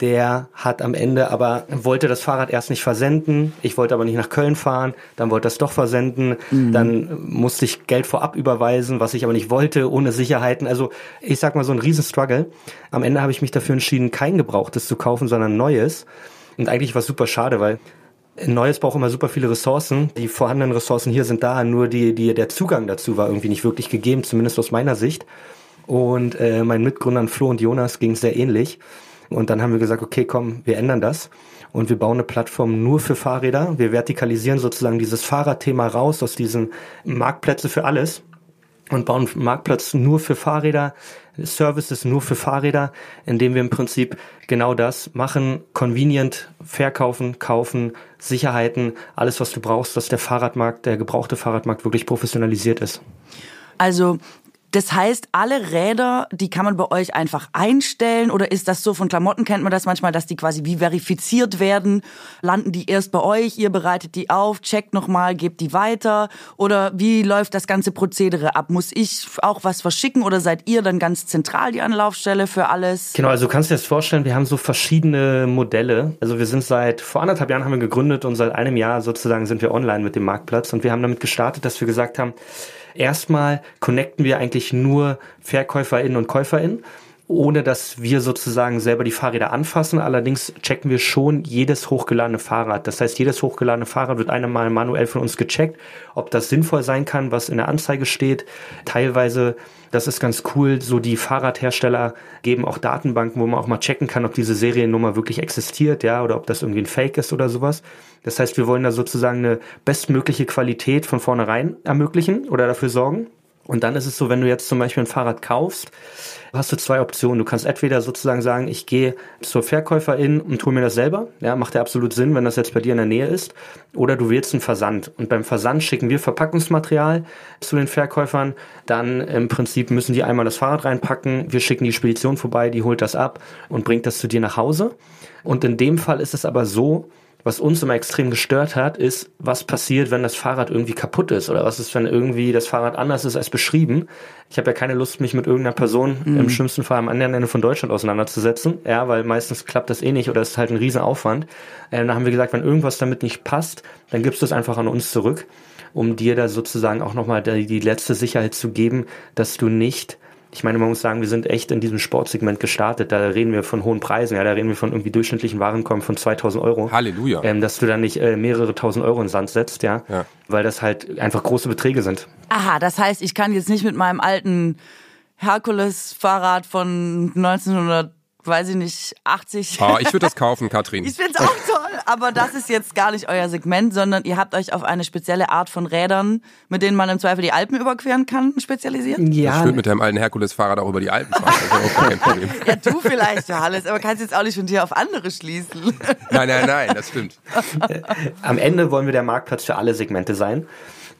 der hat am Ende aber, wollte das Fahrrad erst nicht versenden. Ich wollte aber nicht nach Köln fahren. Dann wollte das doch versenden. Dann musste ich Geld vorab überweisen, was ich aber nicht wollte, ohne Sicherheiten. Also ich sag mal so ein Riesenstruggle. Am Ende habe ich mich dafür entschieden, kein Gebrauchtes zu kaufen, sondern neues. Und eigentlich war es super schade, weil neues braucht immer super viele Ressourcen. Die vorhandenen Ressourcen hier sind da, nur die, die, der Zugang dazu war irgendwie nicht wirklich gegeben, zumindest aus meiner Sicht. Und äh, meinen Mitgründern Flo und Jonas ging es sehr ähnlich. Und dann haben wir gesagt, okay, komm, wir ändern das. Und wir bauen eine Plattform nur für Fahrräder. Wir vertikalisieren sozusagen dieses Fahrradthema raus aus diesen Marktplätze für alles und bauen einen Marktplatz nur für Fahrräder, Services nur für Fahrräder, indem wir im Prinzip genau das machen, convenient verkaufen, kaufen, Sicherheiten, alles was du brauchst, dass der Fahrradmarkt, der gebrauchte Fahrradmarkt wirklich professionalisiert ist. Also Das heißt, alle Räder, die kann man bei euch einfach einstellen oder ist das so von Klamotten kennt man das manchmal, dass die quasi wie verifiziert werden? Landen die erst bei euch, ihr bereitet die auf, checkt nochmal, gebt die weiter oder wie läuft das ganze Prozedere ab? Muss ich auch was verschicken oder seid ihr dann ganz zentral die Anlaufstelle für alles? Genau, also du kannst dir das vorstellen, wir haben so verschiedene Modelle. Also wir sind seit vor anderthalb Jahren haben wir gegründet und seit einem Jahr sozusagen sind wir online mit dem Marktplatz und wir haben damit gestartet, dass wir gesagt haben, erstmal connecten wir eigentlich nur VerkäuferInnen und KäuferInnen ohne dass wir sozusagen selber die Fahrräder anfassen. Allerdings checken wir schon jedes hochgeladene Fahrrad. Das heißt, jedes hochgeladene Fahrrad wird einmal manuell von uns gecheckt, ob das sinnvoll sein kann, was in der Anzeige steht. Teilweise, das ist ganz cool, so die Fahrradhersteller geben auch Datenbanken, wo man auch mal checken kann, ob diese Seriennummer wirklich existiert, ja, oder ob das irgendwie ein Fake ist oder sowas. Das heißt, wir wollen da sozusagen eine bestmögliche Qualität von vornherein ermöglichen oder dafür sorgen. Und dann ist es so, wenn du jetzt zum Beispiel ein Fahrrad kaufst, hast du zwei Optionen. Du kannst entweder sozusagen sagen, ich gehe zur Verkäuferin und tue mir das selber. Ja, macht ja absolut Sinn, wenn das jetzt bei dir in der Nähe ist. Oder du wählst einen Versand. Und beim Versand schicken wir Verpackungsmaterial zu den Verkäufern. Dann im Prinzip müssen die einmal das Fahrrad reinpacken. Wir schicken die Spedition vorbei, die holt das ab und bringt das zu dir nach Hause. Und in dem Fall ist es aber so, was uns immer extrem gestört hat, ist, was passiert, wenn das Fahrrad irgendwie kaputt ist oder was ist, wenn irgendwie das Fahrrad anders ist als beschrieben. Ich habe ja keine Lust, mich mit irgendeiner Person mhm. im schlimmsten Fall am anderen Ende von Deutschland auseinanderzusetzen, ja, weil meistens klappt das eh nicht oder es ist halt ein Riesenaufwand. Äh, da haben wir gesagt, wenn irgendwas damit nicht passt, dann gibst du es einfach an uns zurück, um dir da sozusagen auch nochmal die, die letzte Sicherheit zu geben, dass du nicht ich meine, man muss sagen, wir sind echt in diesem Sportsegment gestartet. Da reden wir von hohen Preisen. Ja, da reden wir von irgendwie durchschnittlichen Warenkommen von 2000 Euro. Halleluja. Ähm, dass du da nicht äh, mehrere tausend Euro in den Sand setzt, ja? ja. Weil das halt einfach große Beträge sind. Aha, das heißt, ich kann jetzt nicht mit meinem alten Herkules-Fahrrad von 1900 weiß ich nicht, 80. Oh, ich würde das kaufen, Katrin. ich finde es auch toll, aber das ist jetzt gar nicht euer Segment, sondern ihr habt euch auf eine spezielle Art von Rädern, mit denen man im Zweifel die Alpen überqueren kann, spezialisiert? Ja. Ich würde mit deinem alten Herkules-Fahrrad auch über die Alpen fahren. Problem. ja, du vielleicht, Johannes, aber kannst jetzt auch nicht von dir auf andere schließen. nein, nein, nein, das stimmt. Am Ende wollen wir der Marktplatz für alle Segmente sein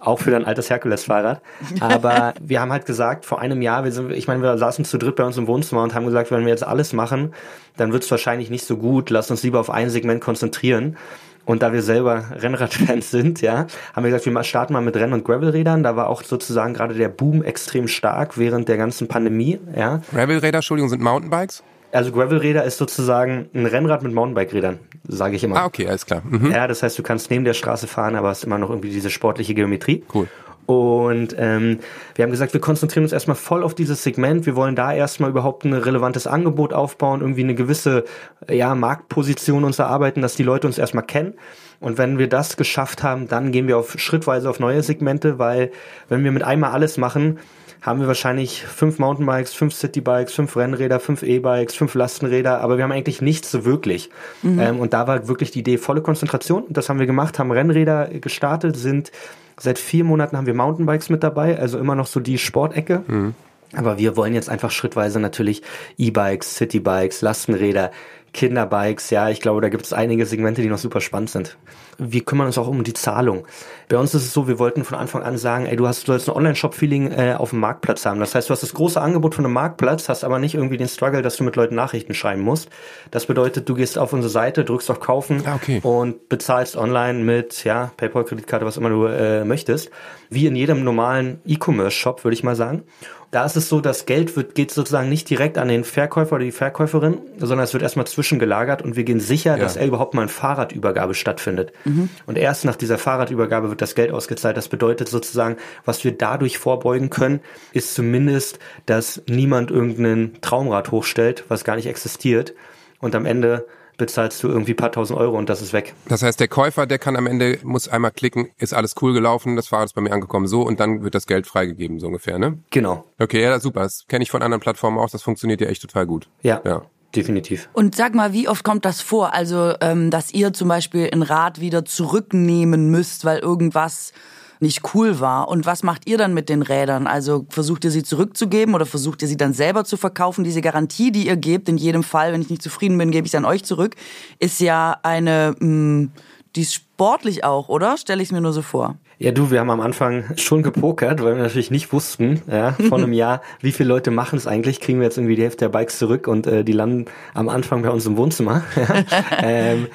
auch für dein altes Herkules-Fahrrad. Aber wir haben halt gesagt, vor einem Jahr, wir sind, ich meine, wir saßen zu dritt bei uns im Wohnzimmer und haben gesagt, wenn wir jetzt alles machen, dann wird es wahrscheinlich nicht so gut. Lass uns lieber auf ein Segment konzentrieren. Und da wir selber Rennradfans sind, ja, haben wir gesagt, wir starten mal mit Renn- und Gravelrädern. Da war auch sozusagen gerade der Boom extrem stark während der ganzen Pandemie, ja. Gravelräder, Entschuldigung, sind Mountainbikes? Also Gravelräder ist sozusagen ein Rennrad mit Mountainbike-Rädern, sage ich immer. Ah, okay, alles klar. Mhm. Ja, das heißt, du kannst neben der Straße fahren, aber hast immer noch irgendwie diese sportliche Geometrie. Cool. Und ähm, wir haben gesagt, wir konzentrieren uns erstmal voll auf dieses Segment. Wir wollen da erstmal überhaupt ein relevantes Angebot aufbauen, irgendwie eine gewisse ja, Marktposition uns erarbeiten, dass die Leute uns erstmal kennen. Und wenn wir das geschafft haben, dann gehen wir auf schrittweise auf neue Segmente, weil wenn wir mit einmal alles machen, haben wir wahrscheinlich fünf Mountainbikes, fünf Citybikes, fünf Rennräder, fünf E-Bikes, fünf Lastenräder, aber wir haben eigentlich nichts so wirklich. Mhm. Ähm, und da war wirklich die Idee volle Konzentration. Das haben wir gemacht, haben Rennräder gestartet, sind seit vier Monaten haben wir Mountainbikes mit dabei, also immer noch so die Sportecke. Mhm. Aber wir wollen jetzt einfach schrittweise natürlich E-Bikes, Citybikes, Lastenräder, Kinderbikes, ja, ich glaube, da gibt es einige Segmente, die noch super spannend sind. Wir kümmern uns auch um die Zahlung. Bei uns ist es so, wir wollten von Anfang an sagen, ey, du hast, du sollst ein Online-Shop-Feeling äh, auf dem Marktplatz haben. Das heißt, du hast das große Angebot von einem Marktplatz, hast aber nicht irgendwie den Struggle, dass du mit Leuten Nachrichten schreiben musst. Das bedeutet, du gehst auf unsere Seite, drückst auf Kaufen ah, okay. und bezahlst online mit, ja, PayPal, Kreditkarte, was immer du äh, möchtest. Wie in jedem normalen E-Commerce-Shop, würde ich mal sagen. Da ist es so, das Geld wird, geht sozusagen nicht direkt an den Verkäufer oder die Verkäuferin, sondern es wird erstmal zwischengelagert und wir gehen sicher, ja. dass er überhaupt mal eine Fahrradübergabe stattfindet. Mhm. Und erst nach dieser Fahrradübergabe wird das Geld ausgezahlt. Das bedeutet sozusagen, was wir dadurch vorbeugen können, ist zumindest, dass niemand irgendeinen Traumrad hochstellt, was gar nicht existiert. Und am Ende bezahlst du irgendwie paar tausend Euro und das ist weg. Das heißt, der Käufer, der kann am Ende, muss einmal klicken, ist alles cool gelaufen, das Fahrrad ist bei mir angekommen, so und dann wird das Geld freigegeben, so ungefähr, ne? Genau. Okay, ja, super. Das kenne ich von anderen Plattformen auch, das funktioniert ja echt total gut. Ja. Ja. Definitiv. Und sag mal, wie oft kommt das vor? Also, ähm, dass ihr zum Beispiel ein Rad wieder zurücknehmen müsst, weil irgendwas nicht cool war. Und was macht ihr dann mit den Rädern? Also versucht ihr sie zurückzugeben oder versucht ihr sie dann selber zu verkaufen? Diese Garantie, die ihr gebt, in jedem Fall, wenn ich nicht zufrieden bin, gebe ich sie an euch zurück, ist ja eine mh, mm, die ist sportlich auch, oder? Stelle ich es mir nur so vor. Ja, du, wir haben am Anfang schon gepokert, weil wir natürlich nicht wussten, ja, vor einem Jahr, wie viele Leute machen es eigentlich. Kriegen wir jetzt irgendwie die Hälfte der Bikes zurück und äh, die landen am Anfang bei uns im Wohnzimmer. ähm,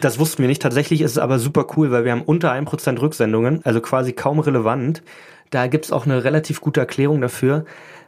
das wussten wir nicht. Tatsächlich ist es aber super cool, weil wir haben unter 1% Rücksendungen, also quasi kaum relevant. Da gibt's auch eine relativ gute Erklärung dafür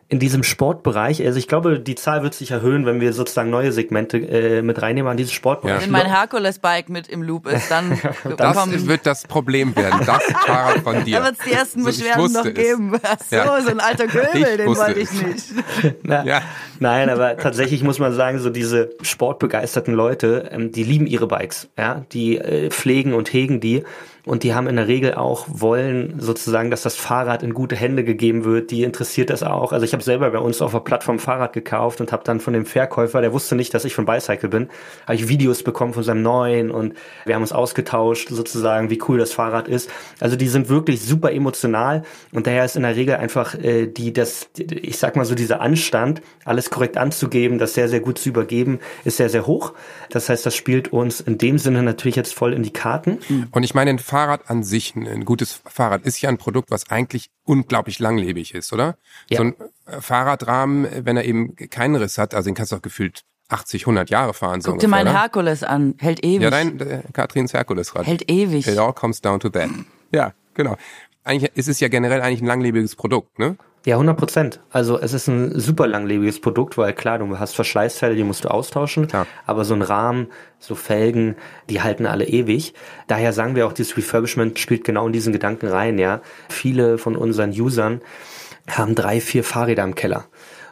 in diesem Sportbereich, also ich glaube, die Zahl wird sich erhöhen, wenn wir sozusagen neue Segmente äh, mit reinnehmen an dieses Sportbereich. Wenn mein Herkules-Bike mit im Loop ist, dann das kommen wird das Problem werden. Das Fahrrad von dir. Da wird es die ersten Beschwerden noch geben. Ach so, ja. so ein alter Köbel, den wollte ich nicht. Na, ja. Nein, aber tatsächlich muss man sagen, so diese sportbegeisterten Leute, ähm, die lieben ihre Bikes, ja, die äh, pflegen und hegen die und die haben in der Regel auch wollen sozusagen, dass das Fahrrad in gute Hände gegeben wird. Die interessiert das auch. Also ich habe selber bei uns auf der Plattform Fahrrad gekauft und habe dann von dem Verkäufer, der wusste nicht, dass ich von Bicycle bin, habe ich Videos bekommen von seinem neuen und wir haben uns ausgetauscht sozusagen, wie cool das Fahrrad ist. Also die sind wirklich super emotional und daher ist in der Regel einfach äh, die das, ich sag mal so dieser Anstand, alles korrekt anzugeben, das sehr sehr gut zu übergeben, ist sehr sehr hoch. Das heißt, das spielt uns in dem Sinne natürlich jetzt voll in die Karten. Und ich meine, Fahrrad an sich, ein gutes Fahrrad ist ja ein Produkt, was eigentlich unglaublich langlebig ist, oder? Ja. So ein äh, Fahrradrahmen, wenn er eben keinen Riss hat, also den kannst du auch gefühlt 80, 100 Jahre fahren. Guck so dir meinen Herkules an, hält ewig. Ja, dein äh, Katrins Herkulesrad. Hält ewig. It all comes down to that. Ja, genau. Eigentlich ist es ja generell eigentlich ein langlebiges Produkt, ne? Ja, 100 Prozent. Also es ist ein super langlebiges Produkt, weil klar, du hast Verschleißteile, die musst du austauschen, ja. aber so ein Rahmen, so Felgen, die halten alle ewig. Daher sagen wir auch, dieses Refurbishment spielt genau in diesen Gedanken rein, ja. Viele von unseren Usern haben drei, vier Fahrräder im Keller.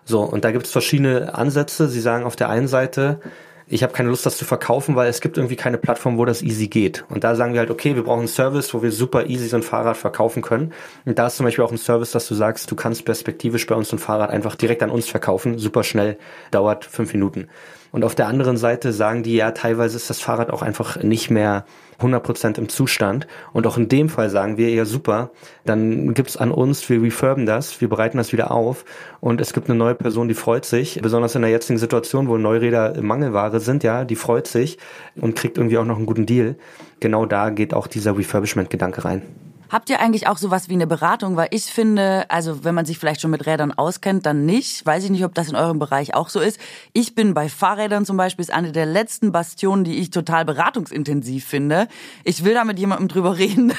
So, und da gibt es verschiedene Ansätze. Sie sagen auf der einen Seite, ich habe keine Lust, das zu verkaufen, weil es gibt irgendwie keine Plattform, wo das easy geht. Und da sagen wir halt, okay, wir brauchen einen Service, wo wir super easy so ein Fahrrad verkaufen können. Und da ist zum Beispiel auch ein Service, dass du sagst, du kannst perspektivisch bei uns ein Fahrrad einfach direkt an uns verkaufen, super schnell, dauert fünf Minuten. Und auf der anderen Seite sagen die ja, teilweise ist das Fahrrad auch einfach nicht mehr 100% im Zustand. Und auch in dem Fall sagen wir, ja super, dann gibt's an uns, wir refurben das, wir bereiten das wieder auf und es gibt eine neue Person, die freut sich, besonders in der jetzigen Situation, wo Neuräder Mangelware sind, ja, die freut sich und kriegt irgendwie auch noch einen guten Deal. Genau da geht auch dieser Refurbishment-Gedanke rein. Habt ihr eigentlich auch sowas wie eine Beratung? Weil ich finde, also wenn man sich vielleicht schon mit Rädern auskennt, dann nicht. Weiß ich nicht, ob das in eurem Bereich auch so ist. Ich bin bei Fahrrädern zum Beispiel, ist eine der letzten Bastionen, die ich total beratungsintensiv finde. Ich will da mit jemandem drüber reden,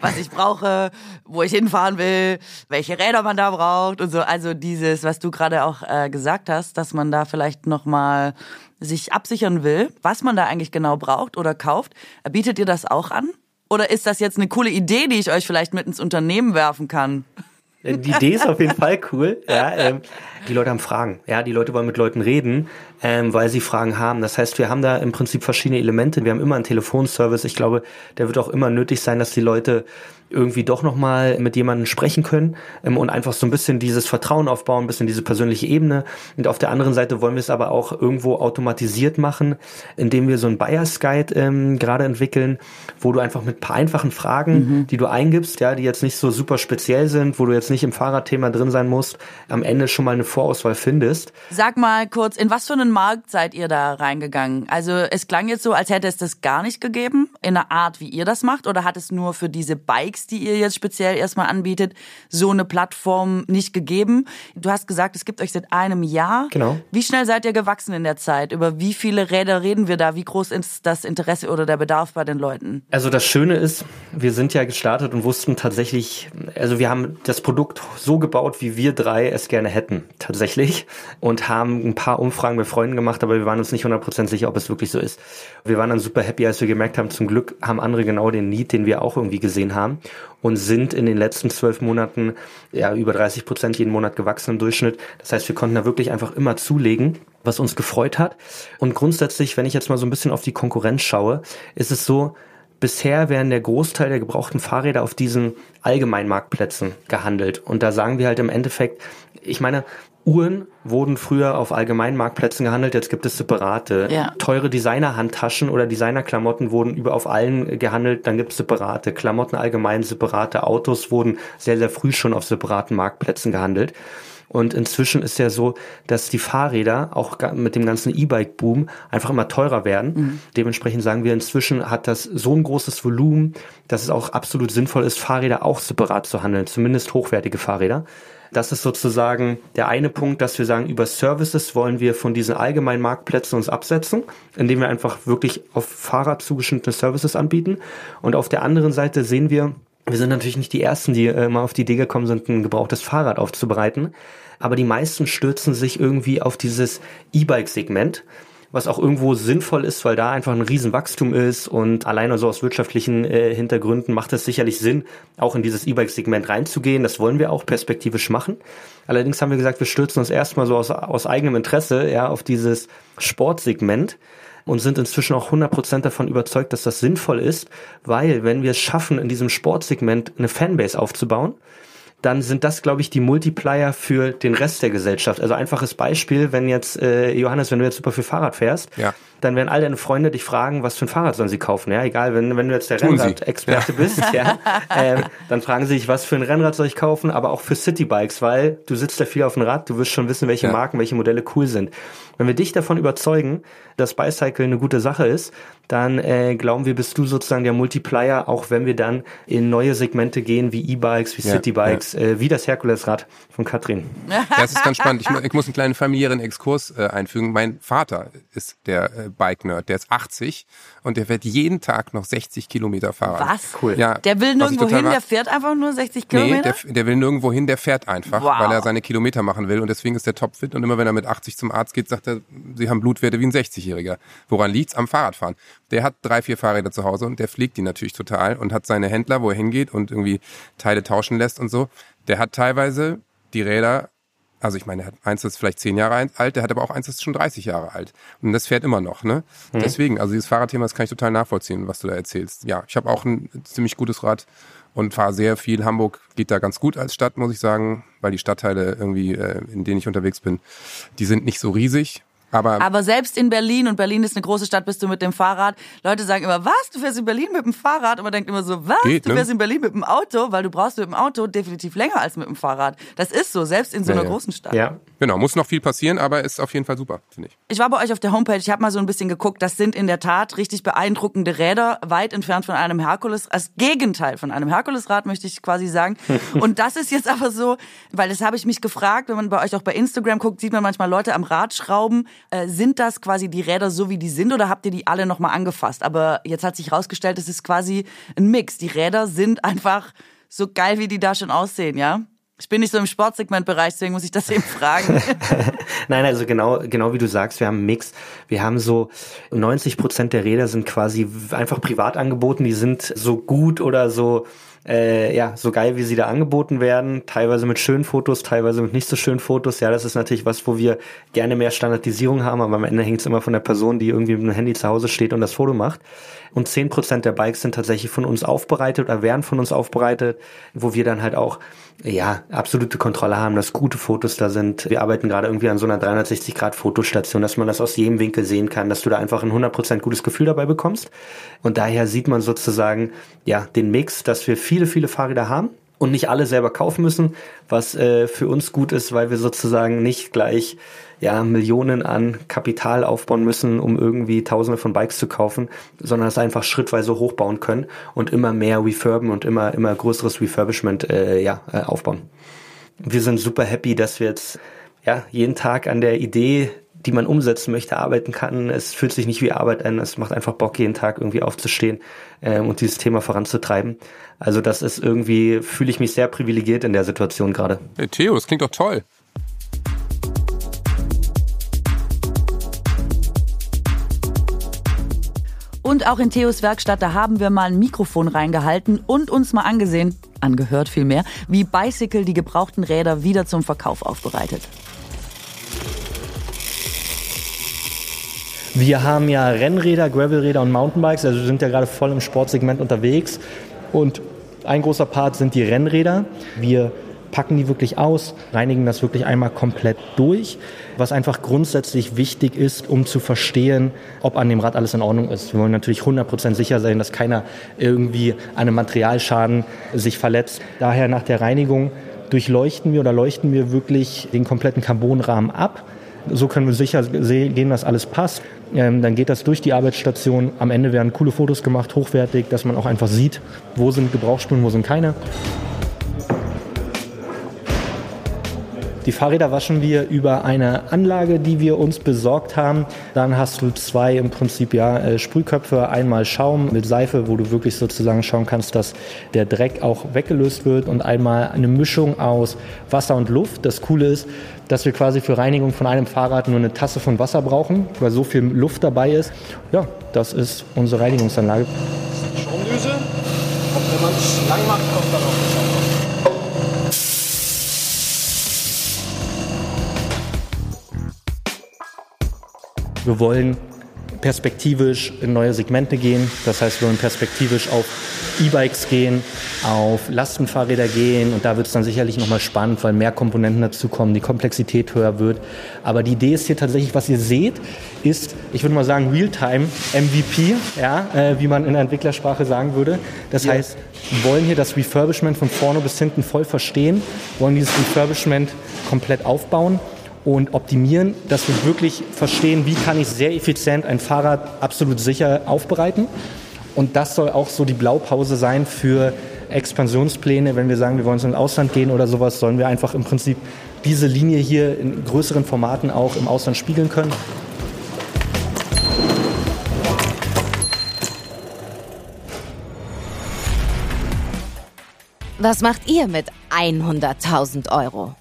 was ich brauche, wo ich hinfahren will, welche Räder man da braucht und so. Also dieses, was du gerade auch äh, gesagt hast, dass man da vielleicht nochmal sich absichern will, was man da eigentlich genau braucht oder kauft. Bietet ihr das auch an? Oder ist das jetzt eine coole Idee, die ich euch vielleicht mit ins Unternehmen werfen kann? Äh, die Idee ist auf jeden Fall cool. Ja, ähm, die Leute haben Fragen. Ja, die Leute wollen mit Leuten reden, ähm, weil sie Fragen haben. Das heißt, wir haben da im Prinzip verschiedene Elemente. Wir haben immer einen Telefonservice. Ich glaube, der wird auch immer nötig sein, dass die Leute irgendwie doch nochmal mit jemandem sprechen können ähm, und einfach so ein bisschen dieses Vertrauen aufbauen, ein bisschen diese persönliche Ebene. Und auf der anderen Seite wollen wir es aber auch irgendwo automatisiert machen, indem wir so ein Buyers Guide ähm, gerade entwickeln, wo du einfach mit paar einfachen Fragen, mhm. die du eingibst, ja, die jetzt nicht so super speziell sind, wo du jetzt nicht im Fahrradthema drin sein musst, am Ende schon mal eine Vorauswahl findest. Sag mal kurz, in was für einen Markt seid ihr da reingegangen? Also es klang jetzt so, als hätte es das gar nicht gegeben, in einer Art, wie ihr das macht, oder hat es nur für diese Bikes, die ihr jetzt speziell erstmal anbietet, so eine Plattform nicht gegeben? Du hast gesagt, es gibt euch seit einem Jahr. Genau. Wie schnell seid ihr gewachsen in der Zeit? Über wie viele Räder reden wir da? Wie groß ist das Interesse oder der Bedarf bei den Leuten? Also das Schöne ist, wir sind ja gestartet und wussten tatsächlich, also wir haben das Produkt so gebaut, wie wir drei es gerne hätten, tatsächlich. Und haben ein paar Umfragen mit Freunden gemacht, aber wir waren uns nicht 100% sicher, ob es wirklich so ist. Wir waren dann super happy, als wir gemerkt haben, zum Glück haben andere genau den Need, den wir auch irgendwie gesehen haben und sind in den letzten zwölf Monaten ja über 30 Prozent jeden Monat gewachsen im Durchschnitt. Das heißt, wir konnten da wirklich einfach immer zulegen, was uns gefreut hat. Und grundsätzlich, wenn ich jetzt mal so ein bisschen auf die Konkurrenz schaue, ist es so, Bisher werden der Großteil der gebrauchten Fahrräder auf diesen Allgemeinmarktplätzen gehandelt. Und da sagen wir halt im Endeffekt, ich meine, Uhren wurden früher auf Allgemeinmarktplätzen gehandelt, jetzt gibt es separate. Ja. Teure Designer-Handtaschen oder Designer-Klamotten wurden über auf allen gehandelt, dann gibt es separate. Klamotten allgemein separate. Autos wurden sehr, sehr früh schon auf separaten Marktplätzen gehandelt. Und inzwischen ist ja so, dass die Fahrräder auch mit dem ganzen E-Bike-Boom einfach immer teurer werden. Mhm. Dementsprechend sagen wir, inzwischen hat das so ein großes Volumen, dass es auch absolut sinnvoll ist, Fahrräder auch separat zu handeln, zumindest hochwertige Fahrräder. Das ist sozusagen der eine Punkt, dass wir sagen, über Services wollen wir von diesen allgemeinen Marktplätzen uns absetzen, indem wir einfach wirklich auf Fahrrad zugeschnittene Services anbieten. Und auf der anderen Seite sehen wir, wir sind natürlich nicht die Ersten, die äh, mal auf die Idee gekommen sind, ein gebrauchtes Fahrrad aufzubereiten. Aber die meisten stürzen sich irgendwie auf dieses E-Bike-Segment was auch irgendwo sinnvoll ist, weil da einfach ein Riesenwachstum ist und alleine so aus wirtschaftlichen äh, Hintergründen macht es sicherlich Sinn, auch in dieses E-Bike-Segment reinzugehen. Das wollen wir auch perspektivisch machen. Allerdings haben wir gesagt, wir stürzen uns erstmal so aus, aus eigenem Interesse ja auf dieses Sportsegment und sind inzwischen auch 100% davon überzeugt, dass das sinnvoll ist, weil wenn wir es schaffen, in diesem Sportsegment eine Fanbase aufzubauen, dann sind das, glaube ich, die Multiplier für den Rest der Gesellschaft. Also einfaches Beispiel, wenn jetzt, äh, Johannes, wenn du jetzt super viel Fahrrad fährst, ja. Dann werden all deine Freunde dich fragen, was für ein Fahrrad sollen sie kaufen. Ja, egal, wenn, wenn du jetzt der Rennrad-Experte ja. bist, ja, ähm, dann fragen sie dich, was für ein Rennrad soll ich kaufen, aber auch für Citybikes, weil du sitzt da viel auf dem Rad, du wirst schon wissen, welche ja. Marken, welche Modelle cool sind. Wenn wir dich davon überzeugen, dass Bicycle eine gute Sache ist, dann äh, glauben wir, bist du sozusagen der Multiplier, auch wenn wir dann in neue Segmente gehen, wie E-Bikes, wie ja, Citybikes, ja. Äh, wie das Herkulesrad von Katrin. Ja, das ist ganz spannend. Ich, ich muss einen kleinen familiären Exkurs äh, einfügen. Mein Vater ist der äh, Bike-Nerd, der ist 80 und der fährt jeden Tag noch 60 Kilometer Fahrrad. Was? Cool. Ja, der will nirgendwo hin, der fährt einfach nur 60 Kilometer? Nee, der, der will nirgendwo hin, der fährt einfach, wow. weil er seine Kilometer machen will und deswegen ist der topfit und immer wenn er mit 80 zum Arzt geht, sagt er, sie haben Blutwerte wie ein 60-Jähriger. Woran liegt's? Am Fahrradfahren. Der hat drei, vier Fahrräder zu Hause und der fliegt die natürlich total und hat seine Händler, wo er hingeht und irgendwie Teile tauschen lässt und so. Der hat teilweise die Räder also ich meine, er hat eins das ist vielleicht zehn Jahre alt, der hat aber auch eins das ist schon 30 Jahre alt. Und das fährt immer noch, ne? Mhm. Deswegen, also dieses Fahrradthema, das kann ich total nachvollziehen, was du da erzählst. Ja, ich habe auch ein ziemlich gutes Rad und fahre sehr viel. Hamburg geht da ganz gut als Stadt, muss ich sagen, weil die Stadtteile irgendwie, äh, in denen ich unterwegs bin, die sind nicht so riesig. Aber, aber selbst in Berlin, und Berlin ist eine große Stadt, bist du mit dem Fahrrad. Leute sagen immer, was? Du fährst in Berlin mit dem Fahrrad? Und man denkt immer so, was? Geht, du ne? fährst in Berlin mit dem Auto? Weil du brauchst mit dem Auto definitiv länger als mit dem Fahrrad. Das ist so, selbst in so einer ja, großen Stadt. Ja. Genau, muss noch viel passieren, aber ist auf jeden Fall super, finde ich. Ich war bei euch auf der Homepage, ich habe mal so ein bisschen geguckt. Das sind in der Tat richtig beeindruckende Räder, weit entfernt von einem Herkules, als Gegenteil von einem Herkulesrad, möchte ich quasi sagen. und das ist jetzt aber so, weil das habe ich mich gefragt, wenn man bei euch auch bei Instagram guckt, sieht man manchmal Leute am Rad schrauben. Äh, sind das quasi die Räder so, wie die sind oder habt ihr die alle nochmal angefasst? Aber jetzt hat sich herausgestellt, es ist quasi ein Mix. Die Räder sind einfach so geil, wie die da schon aussehen, ja? Ich bin nicht so im Sportsegmentbereich, deswegen muss ich das eben fragen. Nein, also genau, genau wie du sagst, wir haben einen Mix. Wir haben so 90 Prozent der Räder sind quasi einfach privat angeboten. Die sind so gut oder so äh, ja, so geil, wie sie da angeboten werden, teilweise mit schönen Fotos, teilweise mit nicht so schönen Fotos. Ja, das ist natürlich was, wo wir gerne mehr Standardisierung haben, aber am Ende hängt es immer von der Person, die irgendwie mit dem Handy zu Hause steht und das Foto macht. Und zehn Prozent der Bikes sind tatsächlich von uns aufbereitet oder werden von uns aufbereitet, wo wir dann halt auch ja, absolute Kontrolle haben, dass gute Fotos da sind. Wir arbeiten gerade irgendwie an so einer 360-Grad-Fotostation, dass man das aus jedem Winkel sehen kann, dass du da einfach ein 100% gutes Gefühl dabei bekommst. Und daher sieht man sozusagen, ja, den Mix, dass wir viele, viele Fahrräder haben und nicht alle selber kaufen müssen, was äh, für uns gut ist, weil wir sozusagen nicht gleich ja, Millionen an Kapital aufbauen müssen, um irgendwie Tausende von Bikes zu kaufen, sondern es einfach schrittweise hochbauen können und immer mehr refurben und immer, immer größeres Refurbishment äh, ja, äh, aufbauen. Wir sind super happy, dass wir jetzt ja, jeden Tag an der Idee die man umsetzen möchte, arbeiten kann. Es fühlt sich nicht wie Arbeit an. Es macht einfach Bock, jeden Tag irgendwie aufzustehen äh, und dieses Thema voranzutreiben. Also das ist irgendwie, fühle ich mich sehr privilegiert in der Situation gerade. Hey Theo, das klingt doch toll. Und auch in Theos Werkstatt, da haben wir mal ein Mikrofon reingehalten und uns mal angesehen, angehört vielmehr, wie Bicycle die gebrauchten Räder wieder zum Verkauf aufbereitet. Wir haben ja Rennräder, Gravelräder und Mountainbikes, also wir sind ja gerade voll im Sportsegment unterwegs. Und ein großer Part sind die Rennräder. Wir packen die wirklich aus, reinigen das wirklich einmal komplett durch, was einfach grundsätzlich wichtig ist, um zu verstehen, ob an dem Rad alles in Ordnung ist. Wir wollen natürlich 100% sicher sein, dass keiner irgendwie an einem Materialschaden sich verletzt. Daher nach der Reinigung durchleuchten wir oder leuchten wir wirklich den kompletten Carbonrahmen ab. So können wir sicher sehen, dass alles passt. Ähm, dann geht das durch die Arbeitsstation. Am Ende werden coole Fotos gemacht, hochwertig, dass man auch einfach sieht, wo sind Gebrauchsspuren, wo sind keine. Die Fahrräder waschen wir über eine Anlage, die wir uns besorgt haben. Dann hast du zwei im Prinzip ja äh, Sprühköpfe, einmal Schaum mit Seife, wo du wirklich sozusagen schauen kannst, dass der Dreck auch weggelöst wird und einmal eine Mischung aus Wasser und Luft. Das Coole ist, dass wir quasi für Reinigung von einem Fahrrad nur eine Tasse von Wasser brauchen, weil so viel Luft dabei ist. Ja, das ist unsere Reinigungsanlage. Schaumdüse. Und wenn man es lang macht, kommt dann auch Wir wollen perspektivisch in neue Segmente gehen. Das heißt, wir wollen perspektivisch auf E-Bikes gehen, auf Lastenfahrräder gehen und da wird es dann sicherlich nochmal spannend, weil mehr Komponenten dazukommen, die Komplexität höher wird. Aber die Idee ist hier tatsächlich, was ihr seht, ist, ich würde mal sagen, Realtime MVP, ja, äh, wie man in der Entwicklersprache sagen würde. Das ja. heißt, wir wollen hier das Refurbishment von vorne bis hinten voll verstehen, wollen dieses Refurbishment komplett aufbauen und optimieren, dass wir wirklich verstehen, wie kann ich sehr effizient ein Fahrrad absolut sicher aufbereiten. Und das soll auch so die Blaupause sein für Expansionspläne. Wenn wir sagen, wir wollen ins Ausland gehen oder sowas, sollen wir einfach im Prinzip diese Linie hier in größeren Formaten auch im Ausland spiegeln können. Was macht ihr mit 100.000 Euro?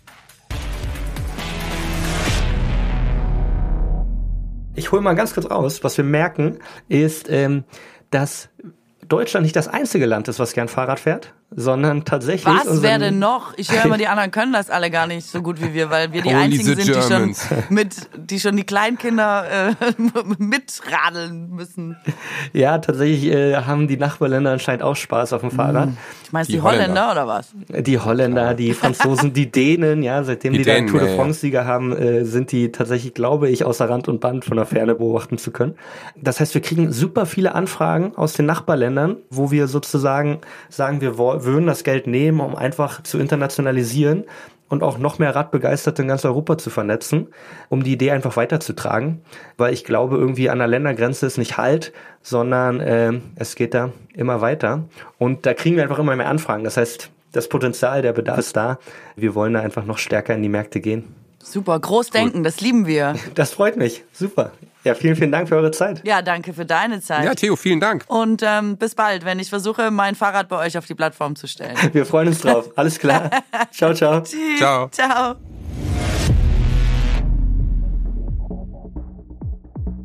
Ich hole mal ganz kurz raus. Was wir merken, ist, ähm, dass Deutschland nicht das einzige Land ist, was gern Fahrrad fährt sondern tatsächlich. Was wäre denn noch? Ich höre immer, die anderen können das alle gar nicht so gut wie wir, weil wir die Holy einzigen sind, die schon mit, die schon die Kleinkinder äh, mitradeln müssen. Ja, tatsächlich äh, haben die Nachbarländer anscheinend auch Spaß auf dem Fahrrad. Hm. Ich meine, die, die Holländer, Holländer, oder was? Die Holländer, die Franzosen, die Dänen, ja, seitdem die, die Dänen, da Tour de France-Sieger haben, äh, sind die tatsächlich, glaube ich, außer Rand und Band von der Ferne beobachten zu können. Das heißt, wir kriegen super viele Anfragen aus den Nachbarländern, wo wir sozusagen sagen, wir wollen würden das Geld nehmen, um einfach zu internationalisieren und auch noch mehr Radbegeisterte in ganz Europa zu vernetzen, um die Idee einfach weiterzutragen. Weil ich glaube, irgendwie an der Ländergrenze ist nicht Halt, sondern äh, es geht da immer weiter. Und da kriegen wir einfach immer mehr Anfragen. Das heißt, das Potenzial, der Bedarf ist da. Wir wollen da einfach noch stärker in die Märkte gehen. Super, Großdenken, cool. das lieben wir. Das freut mich. Super. Ja, vielen, vielen Dank für eure Zeit. Ja, danke für deine Zeit. Ja, Theo, vielen Dank. Und ähm, bis bald, wenn ich versuche, mein Fahrrad bei euch auf die Plattform zu stellen. Wir freuen uns drauf. Alles klar. ciao, ciao. Tschüss. Ciao. Ciao.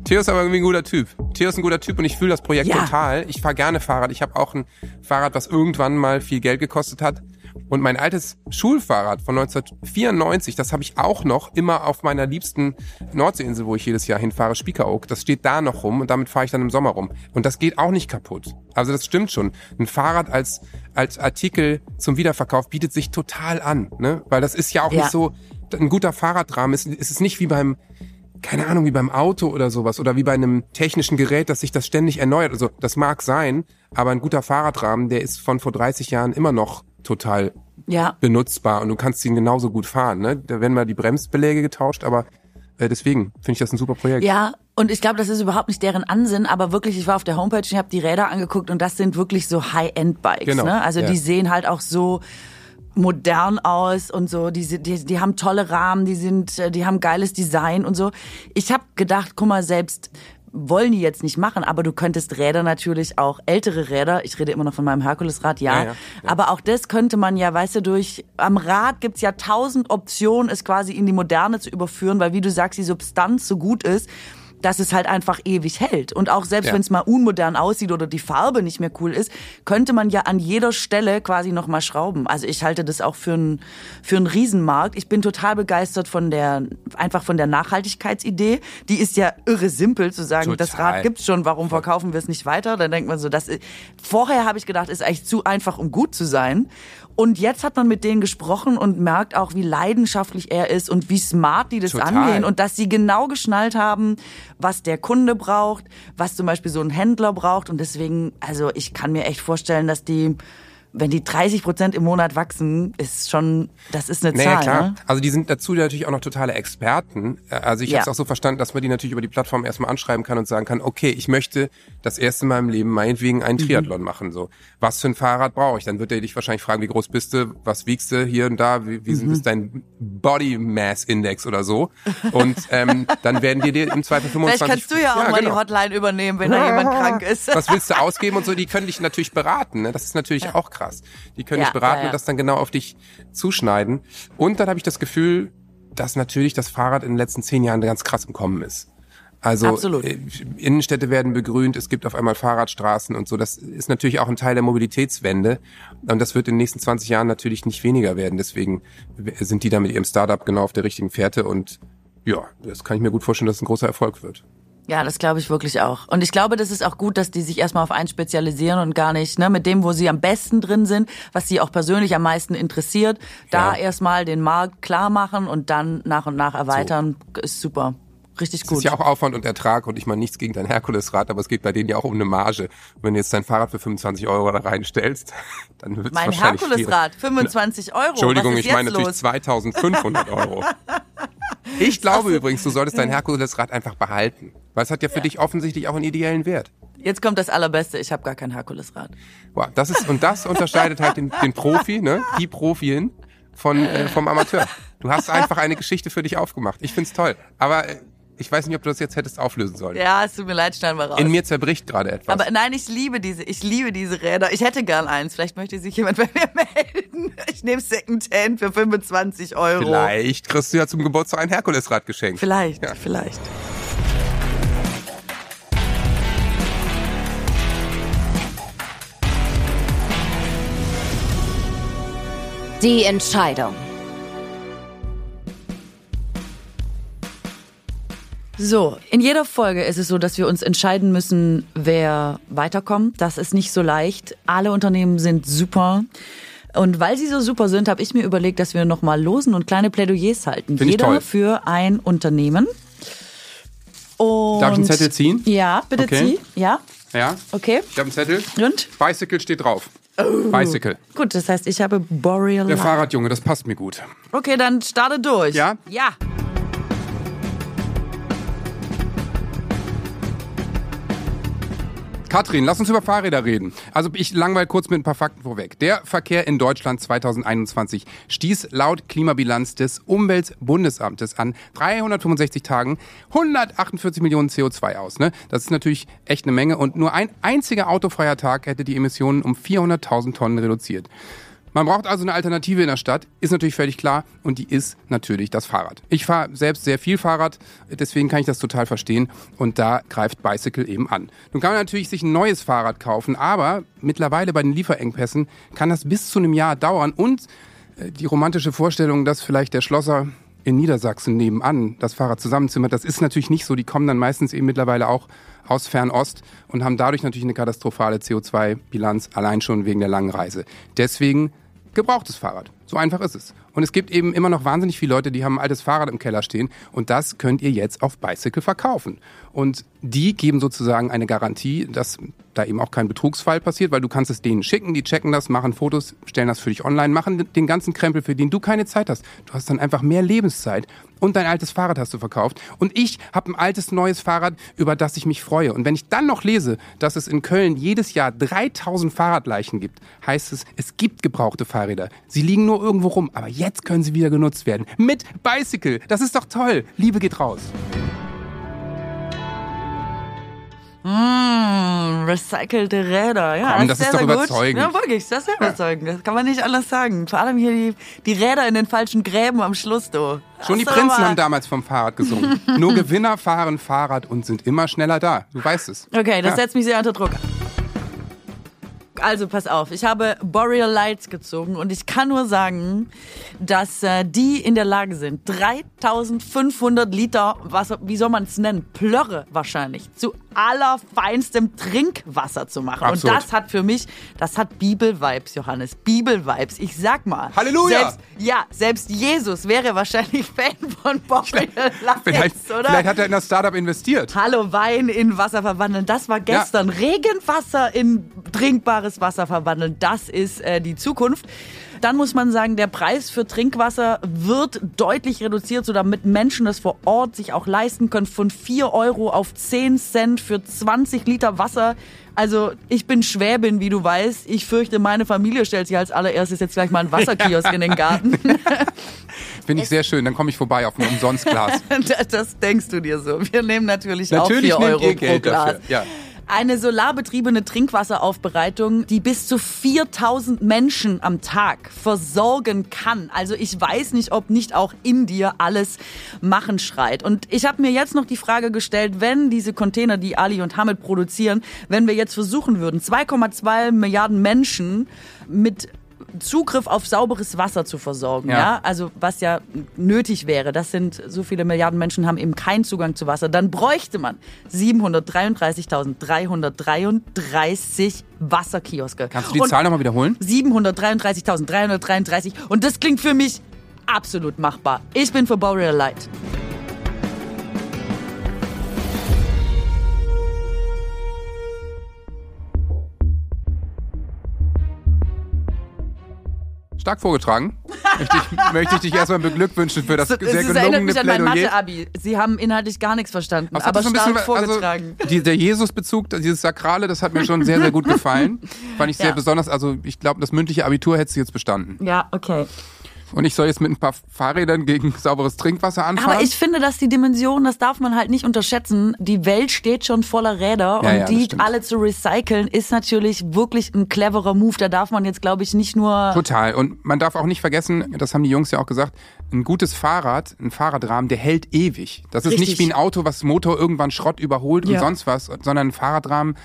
Theo ist aber irgendwie ein guter Typ. Theo ist ein guter Typ und ich fühle das Projekt ja. total. Ich fahre gerne Fahrrad. Ich habe auch ein Fahrrad, was irgendwann mal viel Geld gekostet hat. Und mein altes Schulfahrrad von 1994, das habe ich auch noch immer auf meiner liebsten Nordseeinsel, wo ich jedes Jahr hinfahre, Spiekeroog. Das steht da noch rum und damit fahre ich dann im Sommer rum. Und das geht auch nicht kaputt. Also das stimmt schon. Ein Fahrrad als, als Artikel zum Wiederverkauf bietet sich total an, ne? Weil das ist ja auch ja. nicht so, ein guter Fahrradrahmen ist, ist es nicht wie beim, keine Ahnung, wie beim Auto oder sowas oder wie bei einem technischen Gerät, dass sich das ständig erneuert. Also das mag sein, aber ein guter Fahrradrahmen, der ist von vor 30 Jahren immer noch total ja. benutzbar und du kannst ihn genauso gut fahren. Ne? Da werden mal die Bremsbeläge getauscht, aber äh, deswegen finde ich das ein super Projekt. Ja, und ich glaube, das ist überhaupt nicht deren Ansinn, aber wirklich, ich war auf der Homepage und habe die Räder angeguckt und das sind wirklich so High-End-Bikes. Genau. Ne? Also ja. die sehen halt auch so modern aus und so. Die, die, die haben tolle Rahmen, die sind, äh, die haben geiles Design und so. Ich habe gedacht, guck mal, selbst wollen die jetzt nicht machen, aber du könntest Räder natürlich auch, ältere Räder, ich rede immer noch von meinem Herkulesrad, ja, ja, ja, ja. aber auch das könnte man ja, weißt du, durch, am Rad gibt's ja tausend Optionen, es quasi in die Moderne zu überführen, weil wie du sagst, die Substanz so gut ist, dass es halt einfach ewig hält. Und auch selbst ja. wenn es mal unmodern aussieht oder die Farbe nicht mehr cool ist, könnte man ja an jeder Stelle quasi nochmal schrauben. Also ich halte das auch für einen für einen Riesenmarkt. Ich bin total begeistert von der einfach von der Nachhaltigkeitsidee. Die ist ja irre simpel zu sagen, total. das Rad gibt's schon, warum verkaufen wir es nicht weiter? Dann denkt man so, das ist, vorher habe ich gedacht, ist eigentlich zu einfach, um gut zu sein. Und jetzt hat man mit denen gesprochen und merkt auch, wie leidenschaftlich er ist und wie smart die das Total. angehen und dass sie genau geschnallt haben, was der Kunde braucht, was zum Beispiel so ein Händler braucht. Und deswegen, also ich kann mir echt vorstellen, dass die wenn die 30 Prozent im Monat wachsen, ist schon, das ist eine Naja, Zahl. klar. Ne? Also die sind dazu natürlich auch noch totale Experten. Äh, Also ich Ja. habe es auch so verstanden, dass man die natürlich über die Plattform erstmal anschreiben kann und sagen kann, okay, ich möchte das erste Mal im Leben meinetwegen einen Mhm. Triathlon machen. So, was für ein Fahrrad brauche ich? Dann wird er dich wahrscheinlich fragen, wie groß bist du, was wiegst du hier und da, wie, wie Mhm. ist dein Body Mass Index oder so. Und ähm, dann werden die dir im Zweifel 25... Vielleicht kannst du ja auch mal genau. die Hotline übernehmen, wenn da jemand krank ist. was willst du ausgeben und so, die können dich natürlich beraten. Ne? Das ist natürlich auch krass. Die können Ja, dich beraten ja, ja. und das dann genau auf dich zuschneiden. Und dann habe ich das Gefühl, dass natürlich das Fahrrad in den letzten zehn Jahren ganz krass im Kommen ist. Also Absolut. äh, Innenstädte werden begrünt, es gibt auf einmal Fahrradstraßen und so. Das ist natürlich auch ein Teil der Mobilitätswende. Und das wird in den nächsten 20 Jahren natürlich nicht weniger werden. Deswegen sind die da mit ihrem Startup genau auf der richtigen Fährte und ja, das kann ich mir gut vorstellen, dass es ein großer Erfolg wird. Ja, das glaube ich wirklich auch. Und ich glaube, das ist auch gut, dass die sich erstmal auf einen spezialisieren und gar nicht ne, mit dem, wo sie am besten drin sind, was sie auch persönlich am meisten interessiert, da Ja. erstmal den Markt klar machen und dann nach und nach erweitern. Ist super. Richtig gut. ist ja auch Aufwand und Ertrag und ich meine nichts gegen dein Herkulesrad, aber es geht bei denen ja auch um eine Marge. Wenn du jetzt dein Fahrrad für 25 Euro da reinstellst, dann wird es mein Herkulesrad, 25 Euro. Entschuldigung, ich meine natürlich los? 2500 Euro. Ich glaube übrigens, du solltest dein Herkulesrad einfach behalten, weil es hat ja für dich offensichtlich auch einen ideellen Wert. Jetzt kommt das Allerbeste. Ich habe gar kein Herkulesrad. Wow, das ist und das unterscheidet halt den, den Profi, ne, die Profin von äh, vom Amateur. Du hast einfach eine Geschichte für dich aufgemacht. Ich find's toll, aber äh, ich weiß nicht, ob du das jetzt hättest auflösen sollen. Ja, es tut mir leid, schneiden wir raus. In mir zerbricht gerade etwas. Aber nein, ich liebe diese, ich liebe diese Räder. Ich hätte gern eins. Vielleicht möchte sich jemand bei mir melden. Ich nehme Secondhand für 25 Euro. Vielleicht kriegst du ja zum Geburtstag ein Herkulesrad geschenkt. Vielleicht, Ja. vielleicht. Die Entscheidung. So, in jeder Folge ist es so, dass wir uns entscheiden müssen, wer weiterkommt. Das ist nicht so leicht. Alle Unternehmen sind super. Und weil sie so super sind, habe ich mir überlegt, dass wir nochmal losen und kleine Plädoyers halten. Find ich Jeder toll. für ein Unternehmen. Und Darf ich einen Zettel ziehen? Ja, bitte Okay. zieh. Ja, Ja? okay. Ich habe einen Zettel. Und? Bicycle steht drauf. Bicycle. Gut, das heißt, ich habe Boreal. Der. Fahrradjunge, das passt mir gut. Okay, dann starte durch. Ja? Ja. Katrin, lass uns über Fahrräder reden. Also ich langweil kurz mit ein paar Fakten vorweg. Der Verkehr in Deutschland 2021 stieß laut Klimabilanz des Umweltbundesamtes an 365 Tagen 148 Millionen CO2 aus. Ne? Das ist natürlich echt eine Menge und nur ein einziger autofreier Tag hätte die Emissionen um 400.000 Tonnen reduziert. Man braucht also eine Alternative in der Stadt, ist natürlich völlig klar und die ist natürlich das Fahrrad. Ich fahre selbst sehr viel Fahrrad, deswegen kann ich das total verstehen und da greift Bicycle eben an. Nun kann man natürlich sich ein neues Fahrrad kaufen, aber mittlerweile bei den Lieferengpässen kann das bis zu einem Jahr dauern und äh, die romantische Vorstellung, dass vielleicht der Schlosser in Niedersachsen nebenan das Fahrrad zusammenzimmert, das ist natürlich nicht so. Die kommen dann meistens eben mittlerweile auch aus Fernost und haben dadurch natürlich eine katastrophale CO2-Bilanz, allein schon wegen der langen Reise. Deswegen gebrauchtes Fahrrad. So einfach ist es. Und es gibt eben immer noch wahnsinnig viele Leute, die haben ein altes Fahrrad im Keller stehen und das könnt ihr jetzt auf Bicycle verkaufen. Und die geben sozusagen eine Garantie, dass da eben auch kein Betrugsfall passiert, weil du kannst es denen schicken, die checken das, machen Fotos, stellen das für dich online, machen den ganzen Krempel, für den du keine Zeit hast. Du hast dann einfach mehr Lebenszeit und dein altes Fahrrad hast du verkauft. Und ich habe ein altes neues Fahrrad, über das ich mich freue. Und wenn ich dann noch lese, dass es in Köln jedes Jahr 3000 Fahrradleichen gibt, heißt es, es gibt gebrauchte Fahrräder. Sie liegen nur irgendwo rum, aber jetzt können sie wieder genutzt werden. Mit Bicycle. Das ist doch toll. Liebe geht raus. Mmh, recycelte Räder. Ja, Komm, das ist sehr, doch sehr gut. überzeugend. Ja, wirklich, das ist sehr überzeugend. Das kann man nicht anders sagen. Vor allem hier die, die Räder in den falschen Gräben am Schluss, du. Schon die Prinzen mal- haben damals vom Fahrrad gesungen. Nur Gewinner fahren Fahrrad und sind immer schneller da. Du weißt es. Okay, das Ja. setzt mich sehr unter Druck. Also pass auf, ich habe Boreal Lights gezogen und ich kann nur sagen, dass äh, die in der Lage sind, 3500 Liter, was, wie soll man es nennen, Plörre wahrscheinlich, zu allerfeinstem Trinkwasser zu machen. Absolut. Und das hat für mich, das hat Bibel-Vibes, Johannes. Bibel-Vibes. Ich sag mal. Halleluja! Selbst, ja, selbst Jesus wäre wahrscheinlich Fan von Bobby Vielleicht, oder? vielleicht hat er in das Startup investiert. Hallo, Wein in Wasser verwandeln. Das war gestern. Regenwasser in trinkbares Wasser verwandeln. Das ist äh, die Zukunft. Dann muss man sagen, der Preis für Trinkwasser wird deutlich reduziert, so damit Menschen das vor Ort sich auch leisten können. Von 4 Euro auf 10 Cent für 20 Liter Wasser. Also ich bin Schwäbin, wie du weißt. Ich fürchte, meine Familie stellt sich als allererstes jetzt gleich mal einen Wasserkiosk in den Garten. Finde ich sehr schön. Dann komme ich vorbei auf ein Umsonstglas. Das, das denkst du dir so. Wir nehmen natürlich, Natürlich auch 4 nehmt Euro ihr Geld pro Glas. dafür. Ja. Eine solarbetriebene Trinkwasseraufbereitung, die bis zu 4000 Menschen am Tag versorgen kann. Also ich weiß nicht, ob nicht auch in dir alles machen schreit. Und ich habe mir jetzt noch die Frage gestellt, wenn diese Container, die Ali und Hamid produzieren, wenn wir jetzt versuchen würden, 2,2 Milliarden Menschen mit Zugriff auf sauberes Wasser zu versorgen, ja. Ja. Also was ja nötig wäre, das sind so viele Milliarden Menschen haben eben keinen Zugang zu Wasser, dann bräuchte man 733.333 Wasserkioske. Kannst du die Und Zahl nochmal wiederholen? 733.333 und das klingt für mich absolut machbar. Ich bin für Boreal Light. Stark vorgetragen. möchte, ich, möchte ich dich erstmal beglückwünschen für das Das, sehr das erinnert gelungene mich an mein. Mathe-Abi. Sie haben inhaltlich gar nichts verstanden, aber so ein stark bisschen- vorgetragen. Also, die, der Jesus-Bezug, dieses Sakrale, das hat mir schon sehr, sehr gut gefallen. Fand ich sehr Ja. besonders. Also ich glaube, das mündliche Abitur hättest du jetzt bestanden. ja, okay. Und ich soll jetzt mit ein paar Fahrrädern gegen sauberes Trinkwasser anfahren. Aber ich finde, dass die Dimension, das darf man halt nicht unterschätzen. Die Welt steht schon voller Räder Ja, und ja, die alle zu recyceln, ist natürlich wirklich ein cleverer Move. Da darf man jetzt, glaube ich, nicht nur. Total. Und man darf auch nicht vergessen, das haben die Jungs ja auch gesagt, ein gutes Fahrrad, ein Fahrradrahmen, der hält ewig. Das ist Richtig. nicht wie ein Auto, was Motor irgendwann Schrott überholt Ja. und sonst was, sondern ein Fahrradrahmen,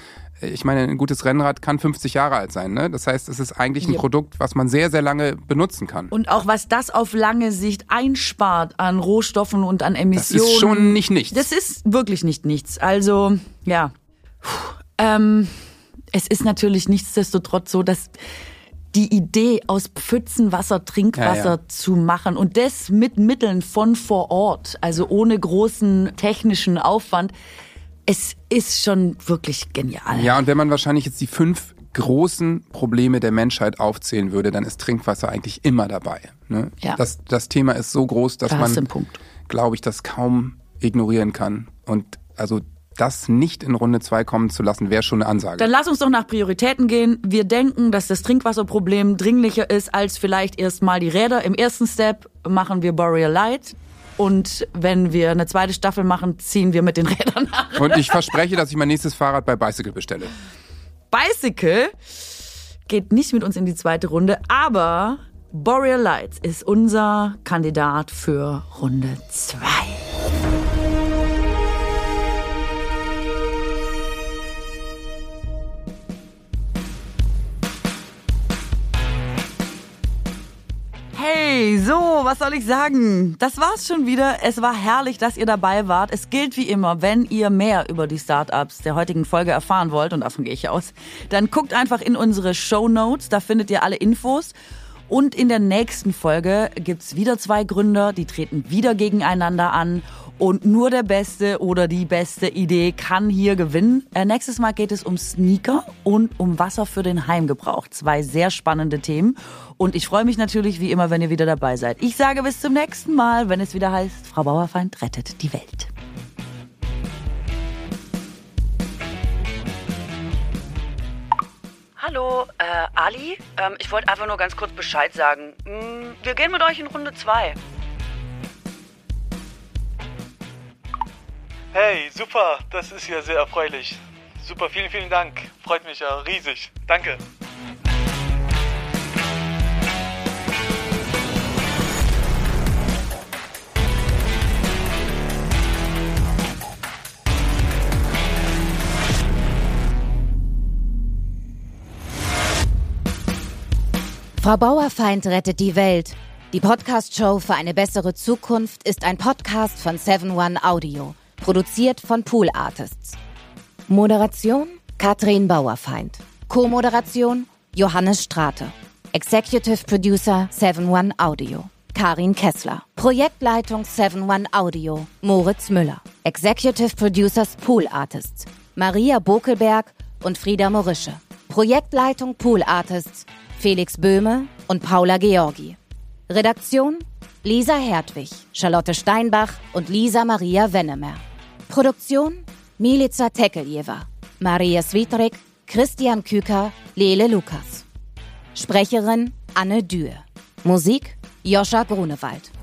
ich meine, ein gutes Rennrad kann 50 Jahre alt sein. Ne? Das heißt, es ist eigentlich ein Ja. Produkt, was man sehr, sehr lange benutzen kann. Und auch was das auf lange Sicht einspart an Rohstoffen und an Das Emissionen. ist schon nicht nichts. Das ist wirklich nicht nichts. Also, ja. Puh, ähm, es ist natürlich nichtsdestotrotz so, dass die Idee aus Pfützenwasser Trinkwasser Ja, ja. zu machen und das mit Mitteln von vor Ort, also ohne großen technischen Aufwand, es ist schon wirklich genial. Ja, und wenn man wahrscheinlich jetzt die fünf großen Probleme der Menschheit aufzählen würde, dann ist Trinkwasser eigentlich immer dabei. Ne? Ja. Das, das Thema ist so groß, dass Da man, glaube ich, das kaum ignorieren kann. Und also das nicht in Runde zwei kommen zu lassen, wäre schon eine Ansage. Dann lass uns doch nach Prioritäten gehen. Wir denken, dass das Trinkwasserproblem dringlicher ist als vielleicht erstmal die Räder. Im ersten Step machen wir Boreal Light. Und wenn wir eine zweite Staffel machen, ziehen wir mit den Rädern nach. Und ich verspreche, dass ich mein nächstes Fahrrad bei Bicycle bestelle. Bicycle geht nicht mit uns in die zweite Runde, aber Boreal Lights ist unser Kandidat für Runde zwei. Hey, so, was soll ich sagen? Das war's schon wieder. Es war herrlich, dass ihr dabei wart. Es gilt wie immer, wenn ihr mehr über die Startups der heutigen Folge erfahren wollt, und davon gehe ich aus, dann guckt einfach in unsere Show Notes, da findet ihr alle Infos. Und in der nächsten Folge gibt's wieder zwei Gründer, die treten wieder gegeneinander an. Und nur der Beste oder die beste Idee kann hier gewinnen. Äh, nächstes Mal geht es um Sneaker und um Wasser für den Heimgebrauch. Zwei sehr spannende Themen. Und ich freue mich natürlich wie immer, wenn ihr wieder dabei seid. Ich sage bis zum nächsten Mal, wenn es wieder heißt, Frau Bauerfeind rettet die Welt. Hallo, äh, Ali. Ähm, ich wollte einfach nur ganz kurz Bescheid sagen. Mm, wir gehen mit euch in Runde 2. Hey, super, das ist ja sehr erfreulich. Super, vielen, vielen Dank. Freut mich ja riesig. Danke. Frau Bauerfeind rettet die Welt. Die Podcast-Show für eine bessere Zukunft ist ein Podcast von 7 One Audio, produziert von Pool Artists. Moderation Katrin Bauerfeind. Co-Moderation Johannes Strate. Executive Producer 7-One Audio. Karin Kessler. Projektleitung 7-One Audio. Moritz Müller. Executive Producers Pool Artists. Maria Bokelberg und Frieda Morische. Projektleitung Pool Artists. Felix Böhme und Paula Georgi. Redaktion Lisa Hertwig, Charlotte Steinbach und Lisa Maria Wennemer. Produktion Milica Tekeljeva, Maria Svitrik, Christian Küker, Lele Lukas. Sprecherin Anne Dürr. Musik Joscha Grunewald.